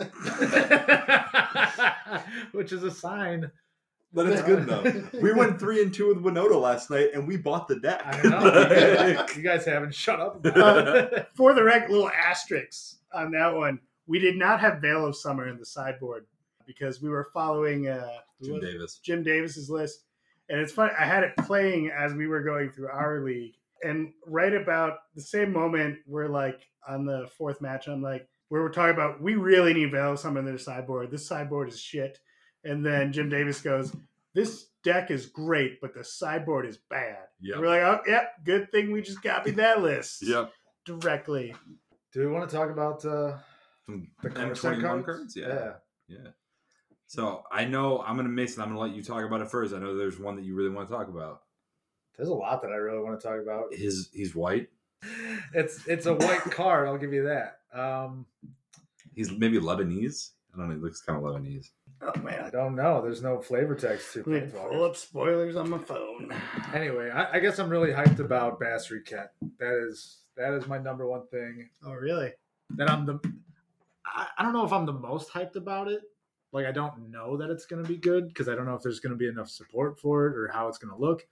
which is a sign. But it's good enough. We went three and two with Winota last night, and we bought the deck. I know you guys haven't shut up. About it. For the rec, little asterisks on that one. We did not have Veil of Summer in the sideboard because we were following uh, Jim? Davis. Jim Davis's list. And it's funny, I had it playing as we were going through our league. And right about the same moment, we're like on the fourth match, I'm like, where we're talking about, we really need Veil of Summer in their sideboard. This sideboard is shit. And then Jim Davis goes, This deck is great, but the sideboard is bad. Yep. We're like, Oh, yep, good thing we just copied that list Yep. directly. Do we want to talk about uh, the card M21 set cards? cards? Yeah. yeah. Yeah. So I know I'm gonna miss it. I'm gonna let you talk about it first. I know there's one that you really want to talk about. There's a lot that I really want to talk about. His he's white. It's it's a white card. I'll give you that. Um, He's maybe Lebanese. I don't know. He looks kind of Lebanese. Oh, man, I don't know. There's no flavor text to Let me Planeswalker. pull up spoilers on my phone. Anyway, I, I guess I'm really hyped about Bastard Cat. That is that is my number one thing. Oh, really? That I'm the. I, I don't know if I'm the most hyped about it. Like I don't know that it's going to be good because I don't know if there's going to be enough support for it or how it's going to look.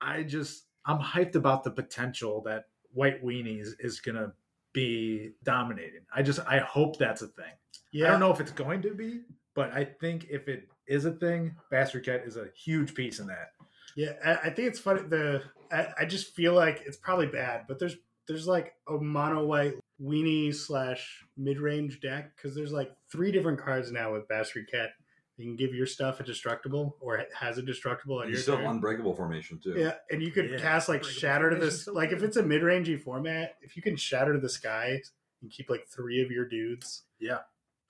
I just I'm hyped about the potential that White Weenies is going to be dominating. I just I hope that's a thing. Yeah. I don't know if it's going to be, but I think if it is a thing, Bastard Cat is a huge piece in that. Yeah, I, I think it's funny. The I, I just feel like it's probably bad, but there's there's like a mono white weenie slash mid range deck because there's like three different cards now with Bastard Cat. You can give your stuff a destructible or it has a destructible on You your still have unbreakable formation too. Yeah, and you could Yeah, cast like shatter to Formation's this. so Like if it's a mid rangey format, if you can shatter to the sky and keep like three of your dudes. Yeah.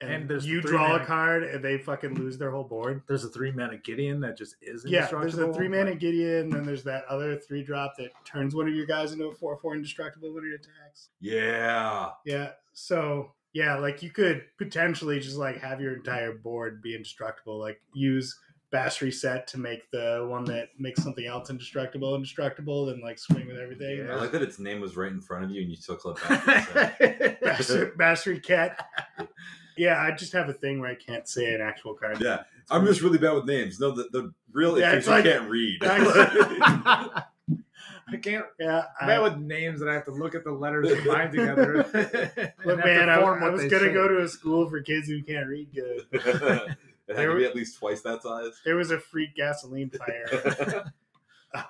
And, And there's you three draw a card and they fucking lose their whole board. There's a three mana Gideon that just is Yeah, there's a three mana Gideon, and then there's that other three drop that turns one of your guys into a four four indestructible when it attacks. Yeah. Yeah, so yeah, like you could potentially just like have your entire board be indestructible. Like use Bass Reset to make the one that makes something else indestructible indestructible, then like swing with everything. I like that its name was right in front of you and you still click back. Bass, Bass Cat. Yeah, I just have a thing where I can't say an actual card. yeah. I'm just really bad with names. No, the, the real Yeah, issue it's is you can't read. I can't. Yeah, I'm bad with names that I have to look at the letters combined together. and look, have to man, I, I was gonna say. go to a school for kids who can't read good. it had There to be at least twice that size. There was a free gasoline fire.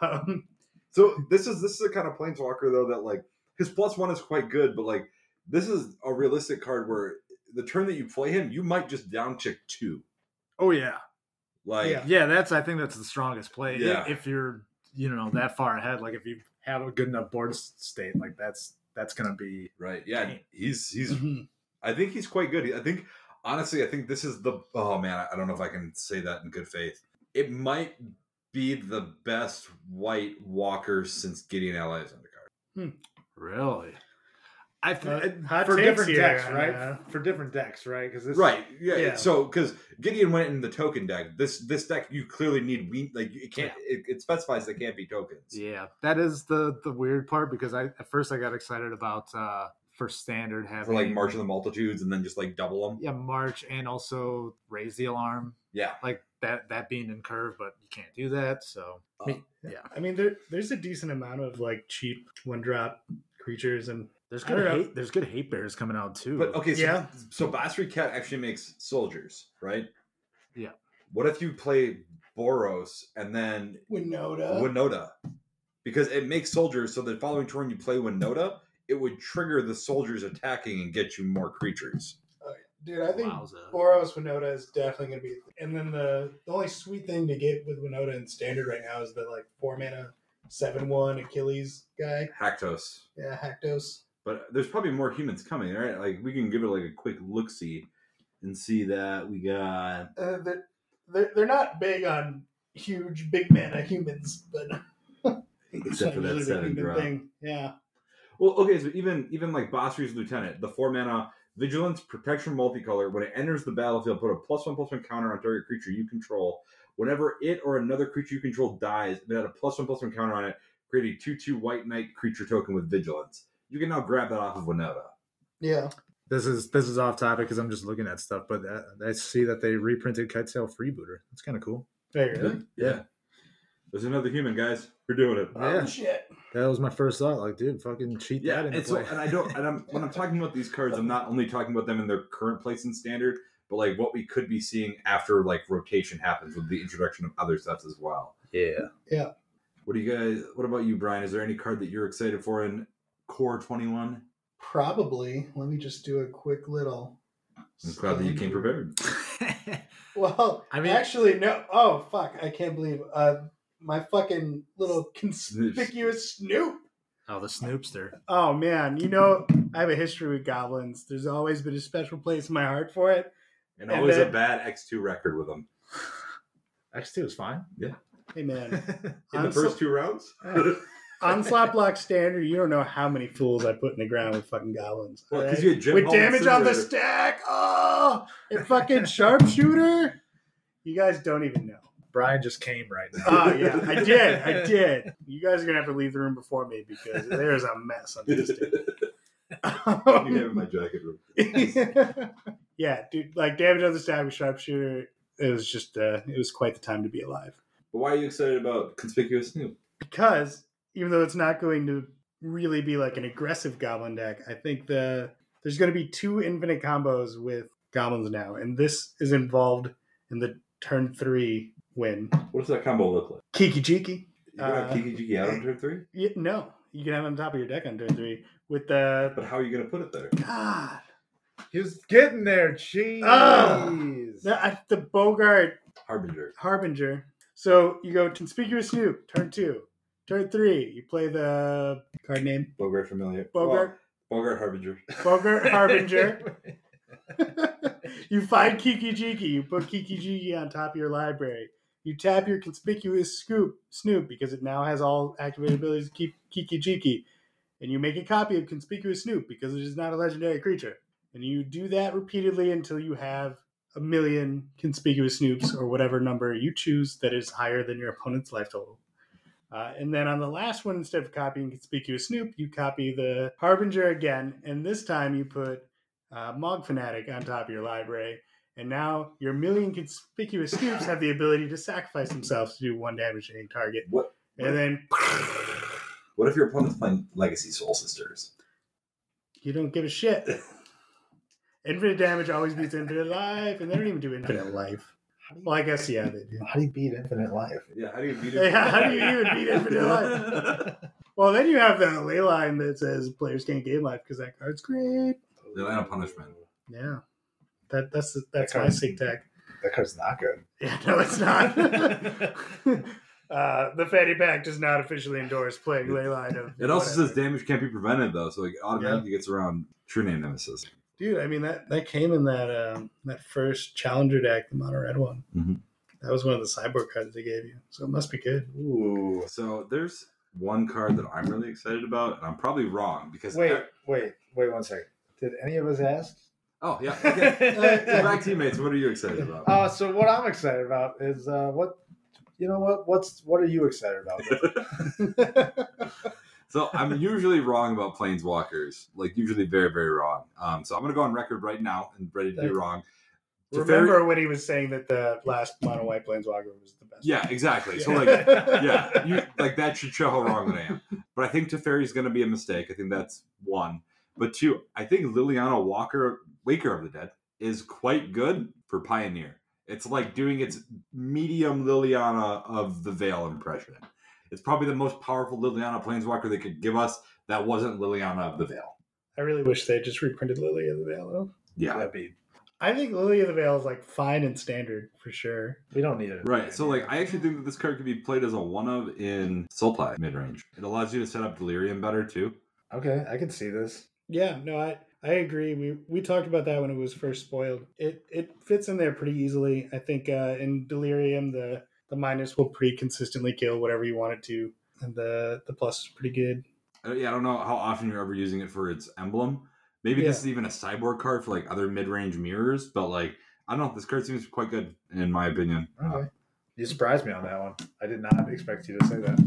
um, So this is this is a kind of planeswalker though that like his plus one is quite good, but like this is a realistic card where the turn that you play him, you might just down chick two. Oh yeah, Like Yeah. yeah. That's I think that's the strongest play. Yeah. If you're you know that far ahead, like if you have a good enough board state, like that's that's gonna be right, yeah, Dang. he's he's. Mhm. I think he's quite good. I think honestly, I think this is the. Oh man, I don't know if I can say that in good faith. It might be the best white walker since Gideon Ally of Zendikar. really. I Uh, think hot for takes different here, decks, uh, right? For different decks, right? Because this Right. Yeah. Yeah. So because Gideon went in the token deck, this this deck you clearly need we like it can't it, it specifies they can't be tokens. Yeah, that is the the weird part because I at first I got excited about uh for standard having For like March of the Multitudes and then just like double them. yeah March and also raise the alarm Yeah. like that that being in curve, but you can't do that. So I mean, Uh, yeah, I mean, there, there's a decent amount of like cheap one drop creatures, and there's good hate there's good hate bears coming out too. But okay, so Yeah. so Basri Cat actually makes soldiers, right? Yeah. What if you play Boros and then Winota. Winota? Because it makes soldiers, so the following turn you play Winota, it would trigger the soldiers attacking and get you more creatures. Oh, Dude, I think Wowza. Boros Winota is definitely going to be. And then the, the only sweet thing to get with Winota in standard right now is the like four mana, seven one Achilles guy. Haktos. Yeah, Haktos. But there's probably more humans coming, right? Like we can give it like a quick look see and see that we got Uh, they're, they're not big on huge big mana humans, but except for that seven drop. thing. Yeah. Well, okay, so even even like Basri's Lieutenant, the four mana vigilance protection multicolor, when it enters the battlefield, put a plus one plus one counter on target creature you control. Whenever it or another creature you control dies, it had a plus one plus one counter on it, create a two two white knight creature token with vigilance. You can now grab that off of Winota. Yeah. this is this is off topic because I'm just looking at stuff, but uh, I see that they reprinted Kitesail Freebooter. That's kind of cool. Very good. Yeah. There's another human, guys. We're doing it. Yeah. Oh, shit. That was my first thought. Like, dude, fucking cheat Yeah, that into and so and I don't and I'm when I'm talking about these cards, I'm not only talking about them in their current place in standard, but like what we could be seeing after like rotation happens with the introduction of other sets as well. Yeah. Yeah. What do you guys what about you, Brian? Is there any card that you're excited for in Core 21? Probably. Let me just do a quick little. I'm glad that you came prepared. Well, I I mean- mean, actually, no. Oh, fuck! I can't believe uh, my fucking little conspicuous Snoop. oh, the Snoopster. Oh man, you know I have a history with goblins. There's always been a special place in my heart for it. And And always then- a bad X2 record with them. X2 is fine. Yeah. Hey man, In the Onsla- first two rounds? onslaught block standard. You don't know how many fools I put in the ground with fucking goblins. Well, alright? because you had Jim with Hall damage on the stack. Oh, and fucking sharpshooter. You guys don't even know. Brian just came right now. Oh yeah, I did. I did. You guys are gonna have to leave the room before me because there's a mess on this. you have it in my jacket room. yeah, dude. Like damage on the stack with sharpshooter. It was just. uh It was quite the time to be alive. But why are you excited about Conspicuous Snoop? because even though it's not going to really be like an aggressive goblin deck, I think the there's going to be two infinite combos with goblins now, and this is involved in the turn three win. What does that combo look like? Kiki Jiki. You can have Uh, Kiki Jiki out on turn three? Yeah, no, you can have it on top of your deck on turn three with the But how are you going to put it there? God. He was getting there. Jeez. The, the Boggart Harbinger. Harbinger. So you go conspicuous Snoop, turn two. Turn three, you play the card name Boggart familiar. Boggart. Well, Boggart Harbinger. Boggart Harbinger. you find Kiki Jiki. You put Kiki Jiki on top of your library. You tap your conspicuous scoop Snoop because it now has all activated abilities to keep Kiki Jiki. And you make a copy of Conspicuous Snoop because it is not a legendary creature. And you do that repeatedly until you have a million conspicuous Snoops or whatever number you choose that is higher than your opponent's life total. Uh, and then on the last one, instead of copying Conspicuous Snoop, you copy the Harbinger again. And this time you put uh, Mog Fanatic on top of your library. And now your million conspicuous Snoops have the ability to sacrifice themselves to do one damage to any target. What? And then What if your opponent's playing Legacy Soul Sisters? you don't give a shit. Infinite damage always beats infinite life, and they don't even do infinite life. Well, I guess yeah, they do. How do you beat infinite life? Yeah, how do you beat it? Yeah, how do you even beat Infinite Life? Well, then you have the Leyline that says players can't gain life because that card's great. The line of punishment. Yeah, that that's that's That my card's- sig tag. That card's not good. Yeah, no, it's not. uh, the fanny pack does not officially endorse playing Leyline of. It also whatever. says damage can't be prevented though, so like automatically gets around true name nemesis. Dude. I mean that that came in that um, that first challenger deck, the mono red one. Mhm. That was one of the sideboard cards they gave you, so it must be good. Ooh. So there's one card that I'm really excited about, and I'm probably wrong because Wait, wait, wait one second. Did any of us ask? Oh yeah. Okay. so back teammates, what are you excited about? Uh, so what I'm excited about is uh, what you know what what's what are you excited about? so I'm usually wrong about planeswalkers, like usually very very wrong. Um, so I'm gonna go on record right now and ready to be wrong. Remember when he was saying that the last mono white planeswalker was the best? Yeah, exactly. So like yeah, you, like that should show how wrong that I am. But I think Teferi is going to be a mistake. I think that's one. But two, I think Liliana Walker, Waker of the Dead, is quite good for Pioneer. It's like doing its medium Liliana of the Veil impression. It's probably the most powerful Liliana Planeswalker they could give us that wasn't Liliana of the Veil. I really wish they just reprinted Lily of the Veil though. Yeah. That'd be I think Lily of the Veil is like fine and standard for sure. we don't need it. Right. So like I actually think that this card could be played as a one of in Sultai mid range. It allows you to set up Delirium better too. Okay, I can see this. Yeah, no, I I agree. We we talked about that when it was first spoiled. It it fits in there pretty easily. I think uh, in Delirium the the minus will pretty consistently kill whatever you want it to, and the the plus is pretty good. Uh, yeah, I don't know how often you're ever using it for its emblem. Maybe this is even a sideboard card for like other mid-range mirrors, but like I don't know. This card seems quite good in my opinion. Uh, You surprised me on that one. I did not expect you to say that.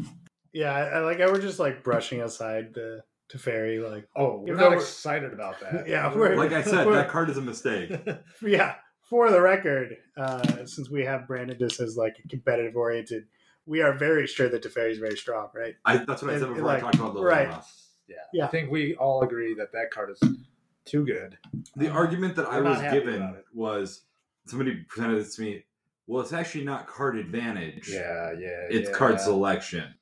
Yeah, I, I like. I were just like brushing aside the Teferi like. Oh, we're not we're- excited about that. Yeah, we're- like I said, that card is a mistake. Yeah, for the record, uh, since we have branded this as like a competitive oriented, we are very sure that Teferi is very strong, right? I, that's what I said And, before like, I talked about Liliana. right. yeah. Yeah. I think we all agree that that card is too good. The argument that I was given was somebody presented this to me. Well, it's actually not card advantage. Yeah, yeah. It's yeah. card selection.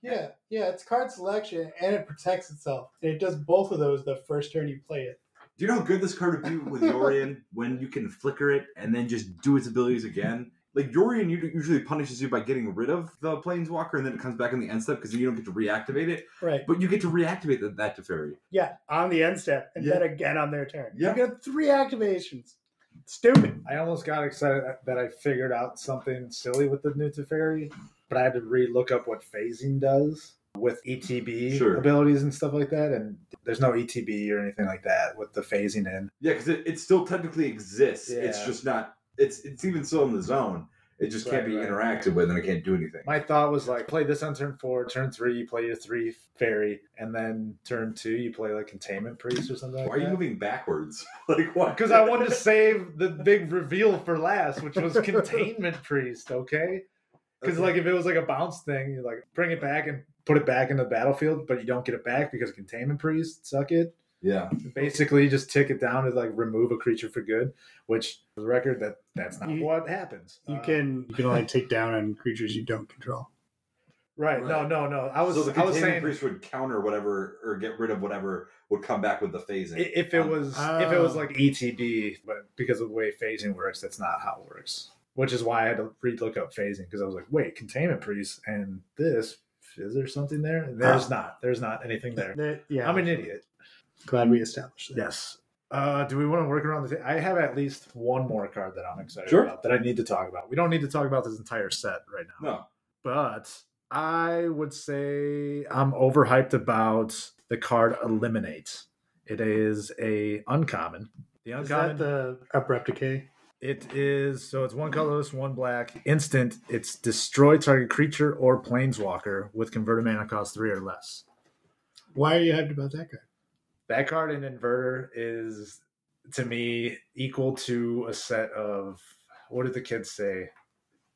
Yeah, yeah, it's card selection and it protects itself. And it does both of those the first turn you play it. Do you know how good this card would be with Yorion when you can flicker it and then just do its abilities again? Like Yorion usually punishes you by getting rid of the planeswalker and then it comes back in the end step because you don't get to reactivate it. Right. But you get to reactivate that, that Teferi. Yeah, on the end step and Yeah. then again on their turn. Yeah. You get three activations. Stupid. I almost got excited that I figured out something silly with the new Teferi, but I had to re-look up what phasing does with ETB Sure. abilities and stuff like that. And there's no ETB or anything like that with the phasing in. Yeah, because it, it still technically exists. It's just not. It's it's even still in the zone. It just can't be right. interacted with, and it can't do anything. My thought was like, play this on turn four, turn three, you play your three fairy, and then turn two, you play like containment priest or something. Why are you moving backwards? like what? Because I wanted to save the big reveal for last, which was containment priest. Okay. Because Okay. like if it was like a bounce thing, you like bring it back and put it back in the battlefield, but you don't get it back because containment priest suck it. yeah, Basically, you just tick it down to like remove a creature for good, which for the record that that's not You- what happens. You Uh, can you can only take down on creatures you don't control. right? No, Right. no, no. I was so the I was saying priest would counter whatever or get rid of whatever would come back with the phasing. if it Um, was if it was like ETB, but because of the way phasing works, that's not how it works. Which is why I had to re look up phasing because I was like, wait, containment priest and this is there something there? There's not. There's not anything there. Yeah, I'm an idiot. glad we established that. Yes. Uh, do we want to work around the? Th- I have at least one more card that I'm excited Sure. about that I need to talk about. We don't need to talk about this entire set right now. no, but I would say I'm overhyped about the card Eliminate. It is a uncommon. The Is uncommon. that the abrupt decay? It is so it's one colorless, one black. Instant. It's destroy target creature or planeswalker with converted mana cost three or less. Why are you hyped about that card? That card in inverter is to me equal to a set of what did the kids say?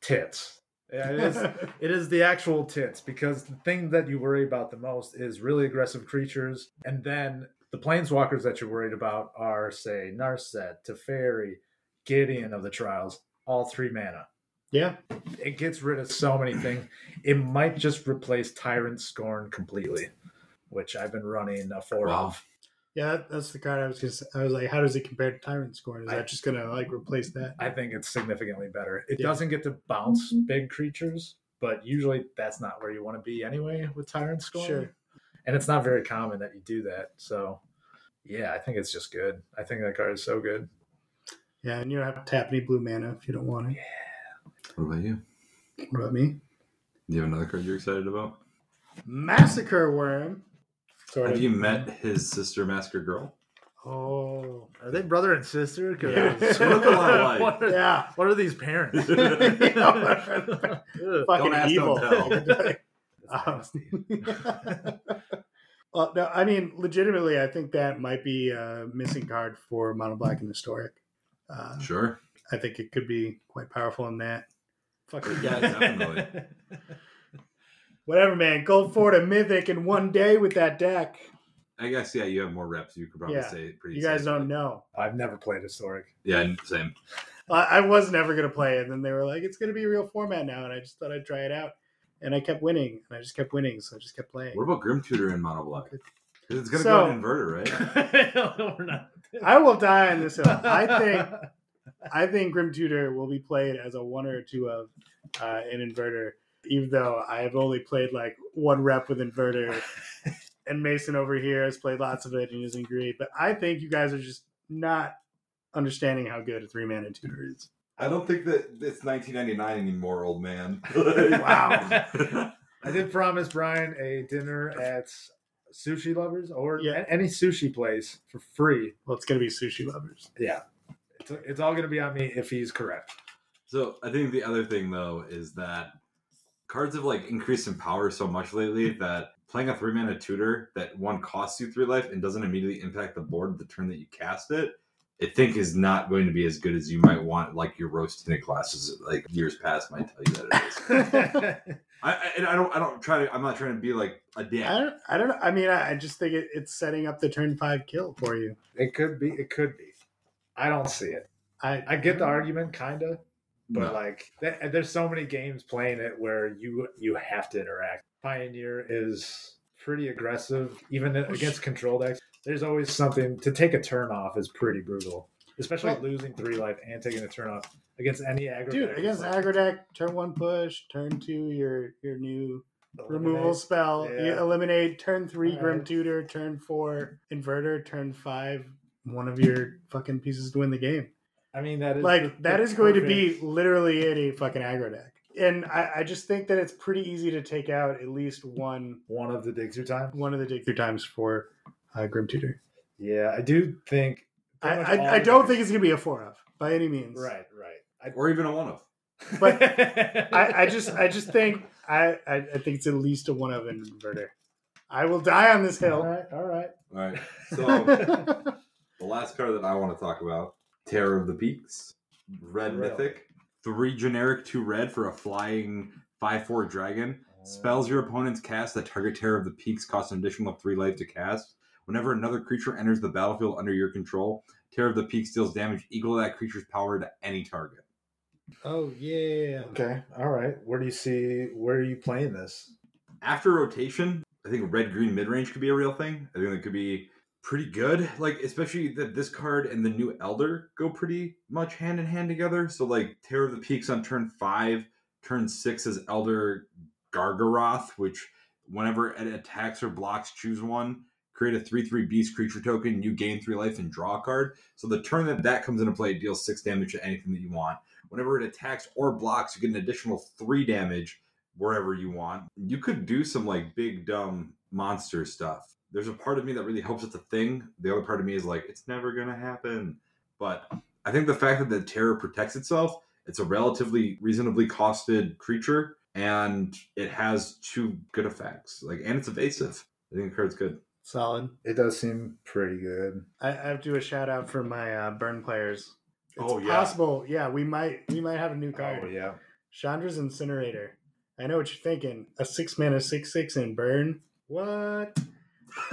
Tits. Yeah, it is. it is the actual tits because the thing that you worry about the most is really aggressive creatures, and then the planeswalkers that you're worried about are say Narset, Teferi, Gideon of the Trials. all three mana. Yeah. It gets rid of so many things. It might just replace Tyrant Scorn completely, which I've been running a four Wow. of. Yeah, that's the card I was just. I was like, how does it compare to Tyrant Scorn? Is I- that just gonna like replace that? I think it's significantly better. It Yeah. doesn't get to bounce mm-hmm. big creatures, but usually that's not where you want to be anyway with Tyrant Scorn. Sure. And it's not very common that you do that. So, yeah, I think it's just good. I think that card is so good. Yeah, and you don't have to tap any blue mana if you don't want it. What about you? What about me? Do you have another card you're excited about? Massacre Worm. Sort Have of. you met his sister, Massacre Girl? Oh. Are they brother and sister? 'Cause- Yeah. They look a lot alike. what, are, Yeah. what are these parents? Fucking ask, evil. don't tell. Um, well, no, I mean, legitimately, I think that might be a missing card for Mono Black and Historic. Uh, Sure. I think it could be quite powerful in that. Fucking Yeah, definitely. whatever, man. Gold Ford a mythic in one day with that deck. I guess yeah, you have more reps. You could probably Yeah. say it pretty. You guys don't know. I've never played Historic. Yeah, same. I I was never gonna play it, and then they were like, "It's gonna be a real format now," and I just thought I'd try it out, and I kept winning, and I just kept winning, so I just kept playing. What about Grim Tutor in Mono Black? 'Cause It's gonna So- go in inverter, right? We're not. I will die on this hill. I think I think Grim Tutor will be played as a one or two of uh, an inverter, even though I have only played like one rep with inverter, and Mason over here has played lots of it and isn't great. But I think you guys are just not understanding how good a three mana tutor is. I don't think that it's 1999 anymore, old man. Wow. I did promise Brian a dinner at Sushi Lovers or Yeah. any sushi place for free. Well, it's gonna be sushi lovers. Yeah, it's, it's all going to be on me if he's correct. So I think the other thing though is that cards have like increased in power so much lately that playing a three mana tutor that one costs you three life and doesn't immediately impact the board the turn that you cast it, I think is not going to be as good as you might want. Like your roast tinted classes, like years past, might tell you that it is. I, I, and I don't, I don't try to. I'm not trying to be like a dick. I don't. I don't know. I mean, I, I just think it, it's setting up the turn five kill for you. it could be. It could be. I don't see it. I I get the argument, kind of, but No. like, th- there's so many games playing it where you you have to interact. Pioneer is pretty aggressive, even against control decks. There's always something to take a turn off is pretty brutal, especially Well- losing three life and taking a turn off against any aggro. dude deck. against aggro deck. Turn one push. Turn two. Your your new removal eliminate. spell. You eliminate turn three All Grim. Tutor, turn four Inverter, turn five one of your fucking pieces to win the game. I mean, that is Like the- that is going to be literally any fucking aggro deck. And I, I just think that it's pretty easy to take out at least one one of the dig through times. one of the dig through times for uh, Grim Tutor. Yeah, I do think. I, pretty much all I, I don't think it's gonna be a four of by any means. right, right. I, or even a one of. But I, I just I just think I, I, I think it's at least a one of an inverter. I will die on this hill. All right, all right. All right. So the last card that I want to talk about, Terror of the Peaks, red Really? mythic, three generic, two red for a flying five four dragon. Oh. Spells your opponent's cast that target Terror of the Peaks cost an additional three life to cast. Whenever another creature enters the battlefield under your control, Terror of the Peaks deals damage equal to that creature's power to any target. Oh yeah. Okay, all right. Where do you see? Where are you playing this? After rotation, I think red green mid range could be a real thing. I think it could be pretty good. Like especially that this card and the new Elder go pretty much hand in hand together. So like Terror of the Peaks on turn five, turn six is Elder Gargaroth, which whenever it attacks or blocks, choose one. Create a three-three beast creature token. You gain three life and draw a card. So the turn that that comes into play, it deals six damage to anything that you want. Whenever it attacks or blocks, you get an additional three damage wherever you want. You could do some like big dumb monster stuff. There's a part of me that really hopes it's a thing. The other part of me is like, it's never gonna happen. But I think the fact that the terror protects itself, it's a relatively reasonably costed creature, and it has two good effects. Like, and it's evasive. I think the card's good. Solid. It does seem pretty good. I, I have to do a shout out for my uh, burn players. It's Oh, yeah. possible. Yeah, we might we might have a new card. Oh yeah. Chandra's Incinerator. I know what you're thinking. A six mana six six in burn. What?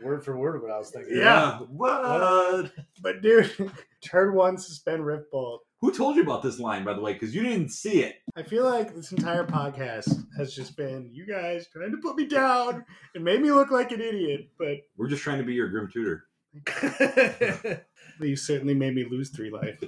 Word for word, what I was thinking. Yeah. What? but dude, turn one, suspend Rift Bolt. Who told you about this line, by the way? Because you didn't see it. I feel like this entire podcast has just been you guys trying to put me down and made me look like an idiot, but We're just trying to be your grim tutor. you certainly made me lose three life.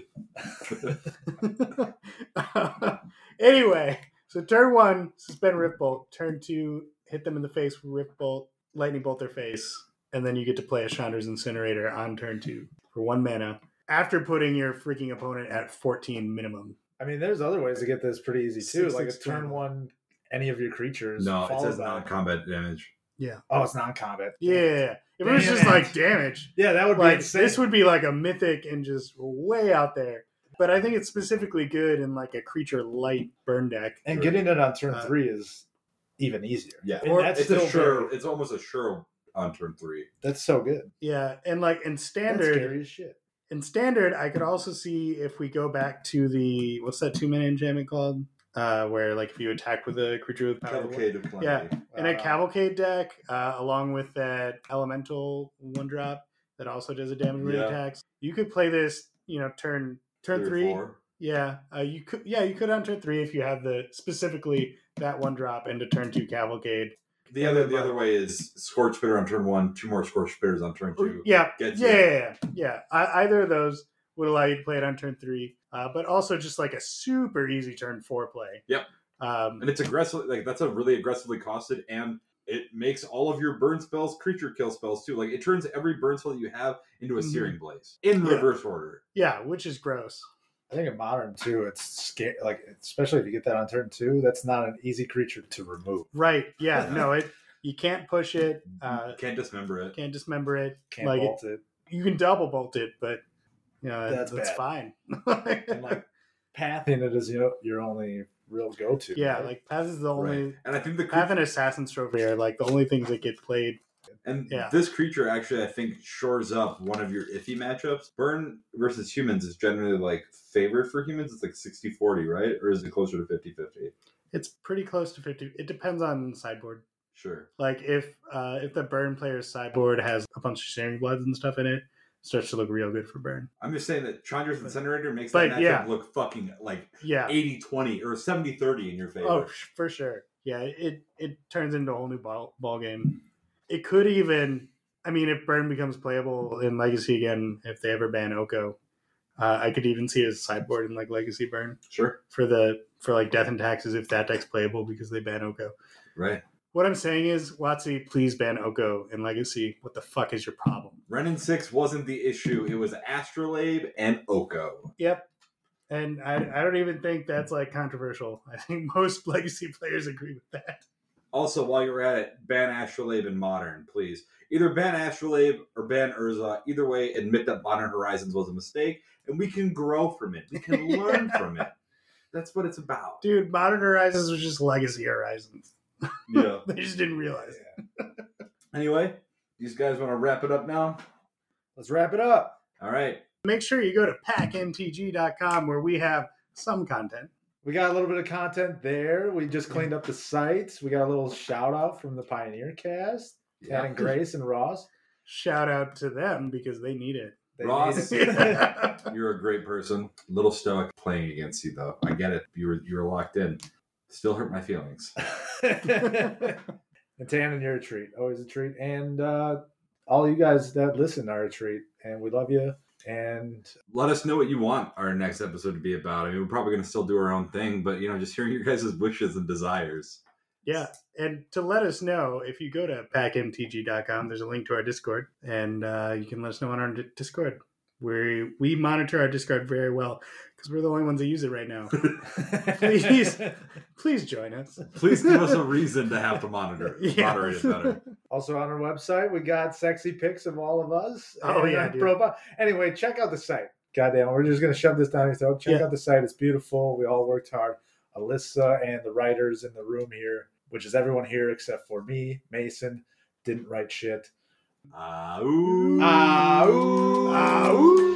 anyway, so turn one, suspend Rift Bolt. Turn two, hit them in the face with Rift Bolt, Lightning Bolt their face, and then you get to play a Chandra's Incinerator on turn two for one mana after putting your freaking opponent at 14 minimum. I mean, there's other ways to get this pretty easy too. Six, like a turn two. one, any of your creatures. No, it says non-combat damage. Yeah. Oh, it's non-combat. Yeah. If it was just like damage, Yeah, that would be like insane. this would be like a mythic and just way out there. But I think it's specifically good in like a creature light burn deck. and getting it on turn Uh, three is even easier. Yeah, And Or- that's it's a sure. very- It's almost a sure on turn three. That's so good. Yeah, and like in That's standard, scary as shit. in standard, I could also see if we go back to the what's that two minute enchantment called? Uh, where like if you attack with a creature with power, Cavalcade of Calamity. Yeah. in a Uh, cavalcade deck, uh, along with that elemental one drop that also does a damage when Yeah. attacks, you could play this. You know, turn turn Three three. Yeah, uh, you could. Yeah, you could on turn three if you have the specifically that one drop and into turn two cavalcade. The other the other way is Scorch Spitter on turn one, two more Scorch Spitters on turn two. Yeah, yeah, yeah, yeah, yeah. I, either of those would allow you to play it on turn three, uh, but also just like a super easy turn four play. Yep. Um, And it's aggressive like that's a really aggressively costed and it makes all of your burn spells creature kill spells too. Like it turns every burn spell that you have into a Mhm. searing blaze in Yeah. reverse order. yeah, which is gross. I think in modern too, it's scary. Like especially if you get that on turn two, that's not an easy creature to remove. Right? Yeah. Yeah. No, it. You can't push it. Uh, Can't dismember it. can't dismember it. Can't Like, bolt it. You can double bolt it, but you know, That's that's, fine. And like pathing it is your your only real go to. yeah, like Path is the only Right. And I think the Path creature, and Assassin's Trophy are like the only things that get played. and yeah. this creature actually I think shores up one of your iffy matchups. Burn versus humans is generally like favored for humans. It's like 60-40, right? Or is it closer to 50-50? It's pretty close to fifty. It depends on sideboard. Sure. Like if uh, if the burn player's sideboard has a bunch of Searing Bloods and stuff in it, it starts to look real good for burn. I'm just saying that Chandra's Incinerator makes But, that matchup yeah. look fucking like Yeah. 80-20 or 70-30 in your favor. Oh, for sure. Yeah, it it turns into a whole new ball ball game. It could even, I mean, if burn becomes playable in Legacy again, if they ever ban Oko, uh, I could even see his sideboard in like Legacy burn Sure. for the for like Death and Taxes if that deck's playable because they ban Oko. Right. What I'm saying is, WotC, please ban Oko in Legacy. What the fuck is your problem? Wrenn and Six wasn't the issue. It was Astrolabe and Oko. Yep. And I, I don't even think that's like controversial. I think most legacy players agree with that. Also, while you're at it, ban Astrolabe in Modern, please. Either ban Astrolabe or ban Urza. Either way, admit that Modern Horizons was a mistake, and we can grow from it. We can learn from it. That's what it's about. Dude, Modern Horizons was just legacy Horizons. Yeah. They just didn't realize it. Anyway, these guys want to wrap it up now? Let's wrap it up. All right. Make sure you go to packmtg.com where we have some content. We got a little bit of content there. We just cleaned up the site. We got a little shout out from the Pioneer Cast, Tan and Grace and Ross. Shout out to them because they need it. They Ross. made it. You're a great person. Little stoic playing against you, though. I get it. You were you were locked in. Still hurt my feelings. and Tan, you're a treat. Always a treat. And uh, all you guys that listen are a treat. And we love you. And Let us know what you want our next episode to be about. I mean, we're probably going to still do our own thing, but you know, just hearing your guys' wishes and desires. Yeah. And to let us know, if you go to packmtg.com, there's a link to our Discord, and uh, you can let us know on our Discord. We we monitor our Discord very well because we're the only ones that use it right now. Please. Please join us. Please give us a reason to have to monitor Yeah. moderate it better. Also on our website, we got sexy pics of all of us. Oh, yeah, dude. profile. Anyway, check out the site. Goddamn, we're just gonna shove this down your throat. Check Yeah. out the site. It's beautiful. We all worked hard. Alyssa and the writers in the room here, which is everyone here except for me, Mason, didn't write shit. Ah, ooh. Ah, ooh. Ah, ooh.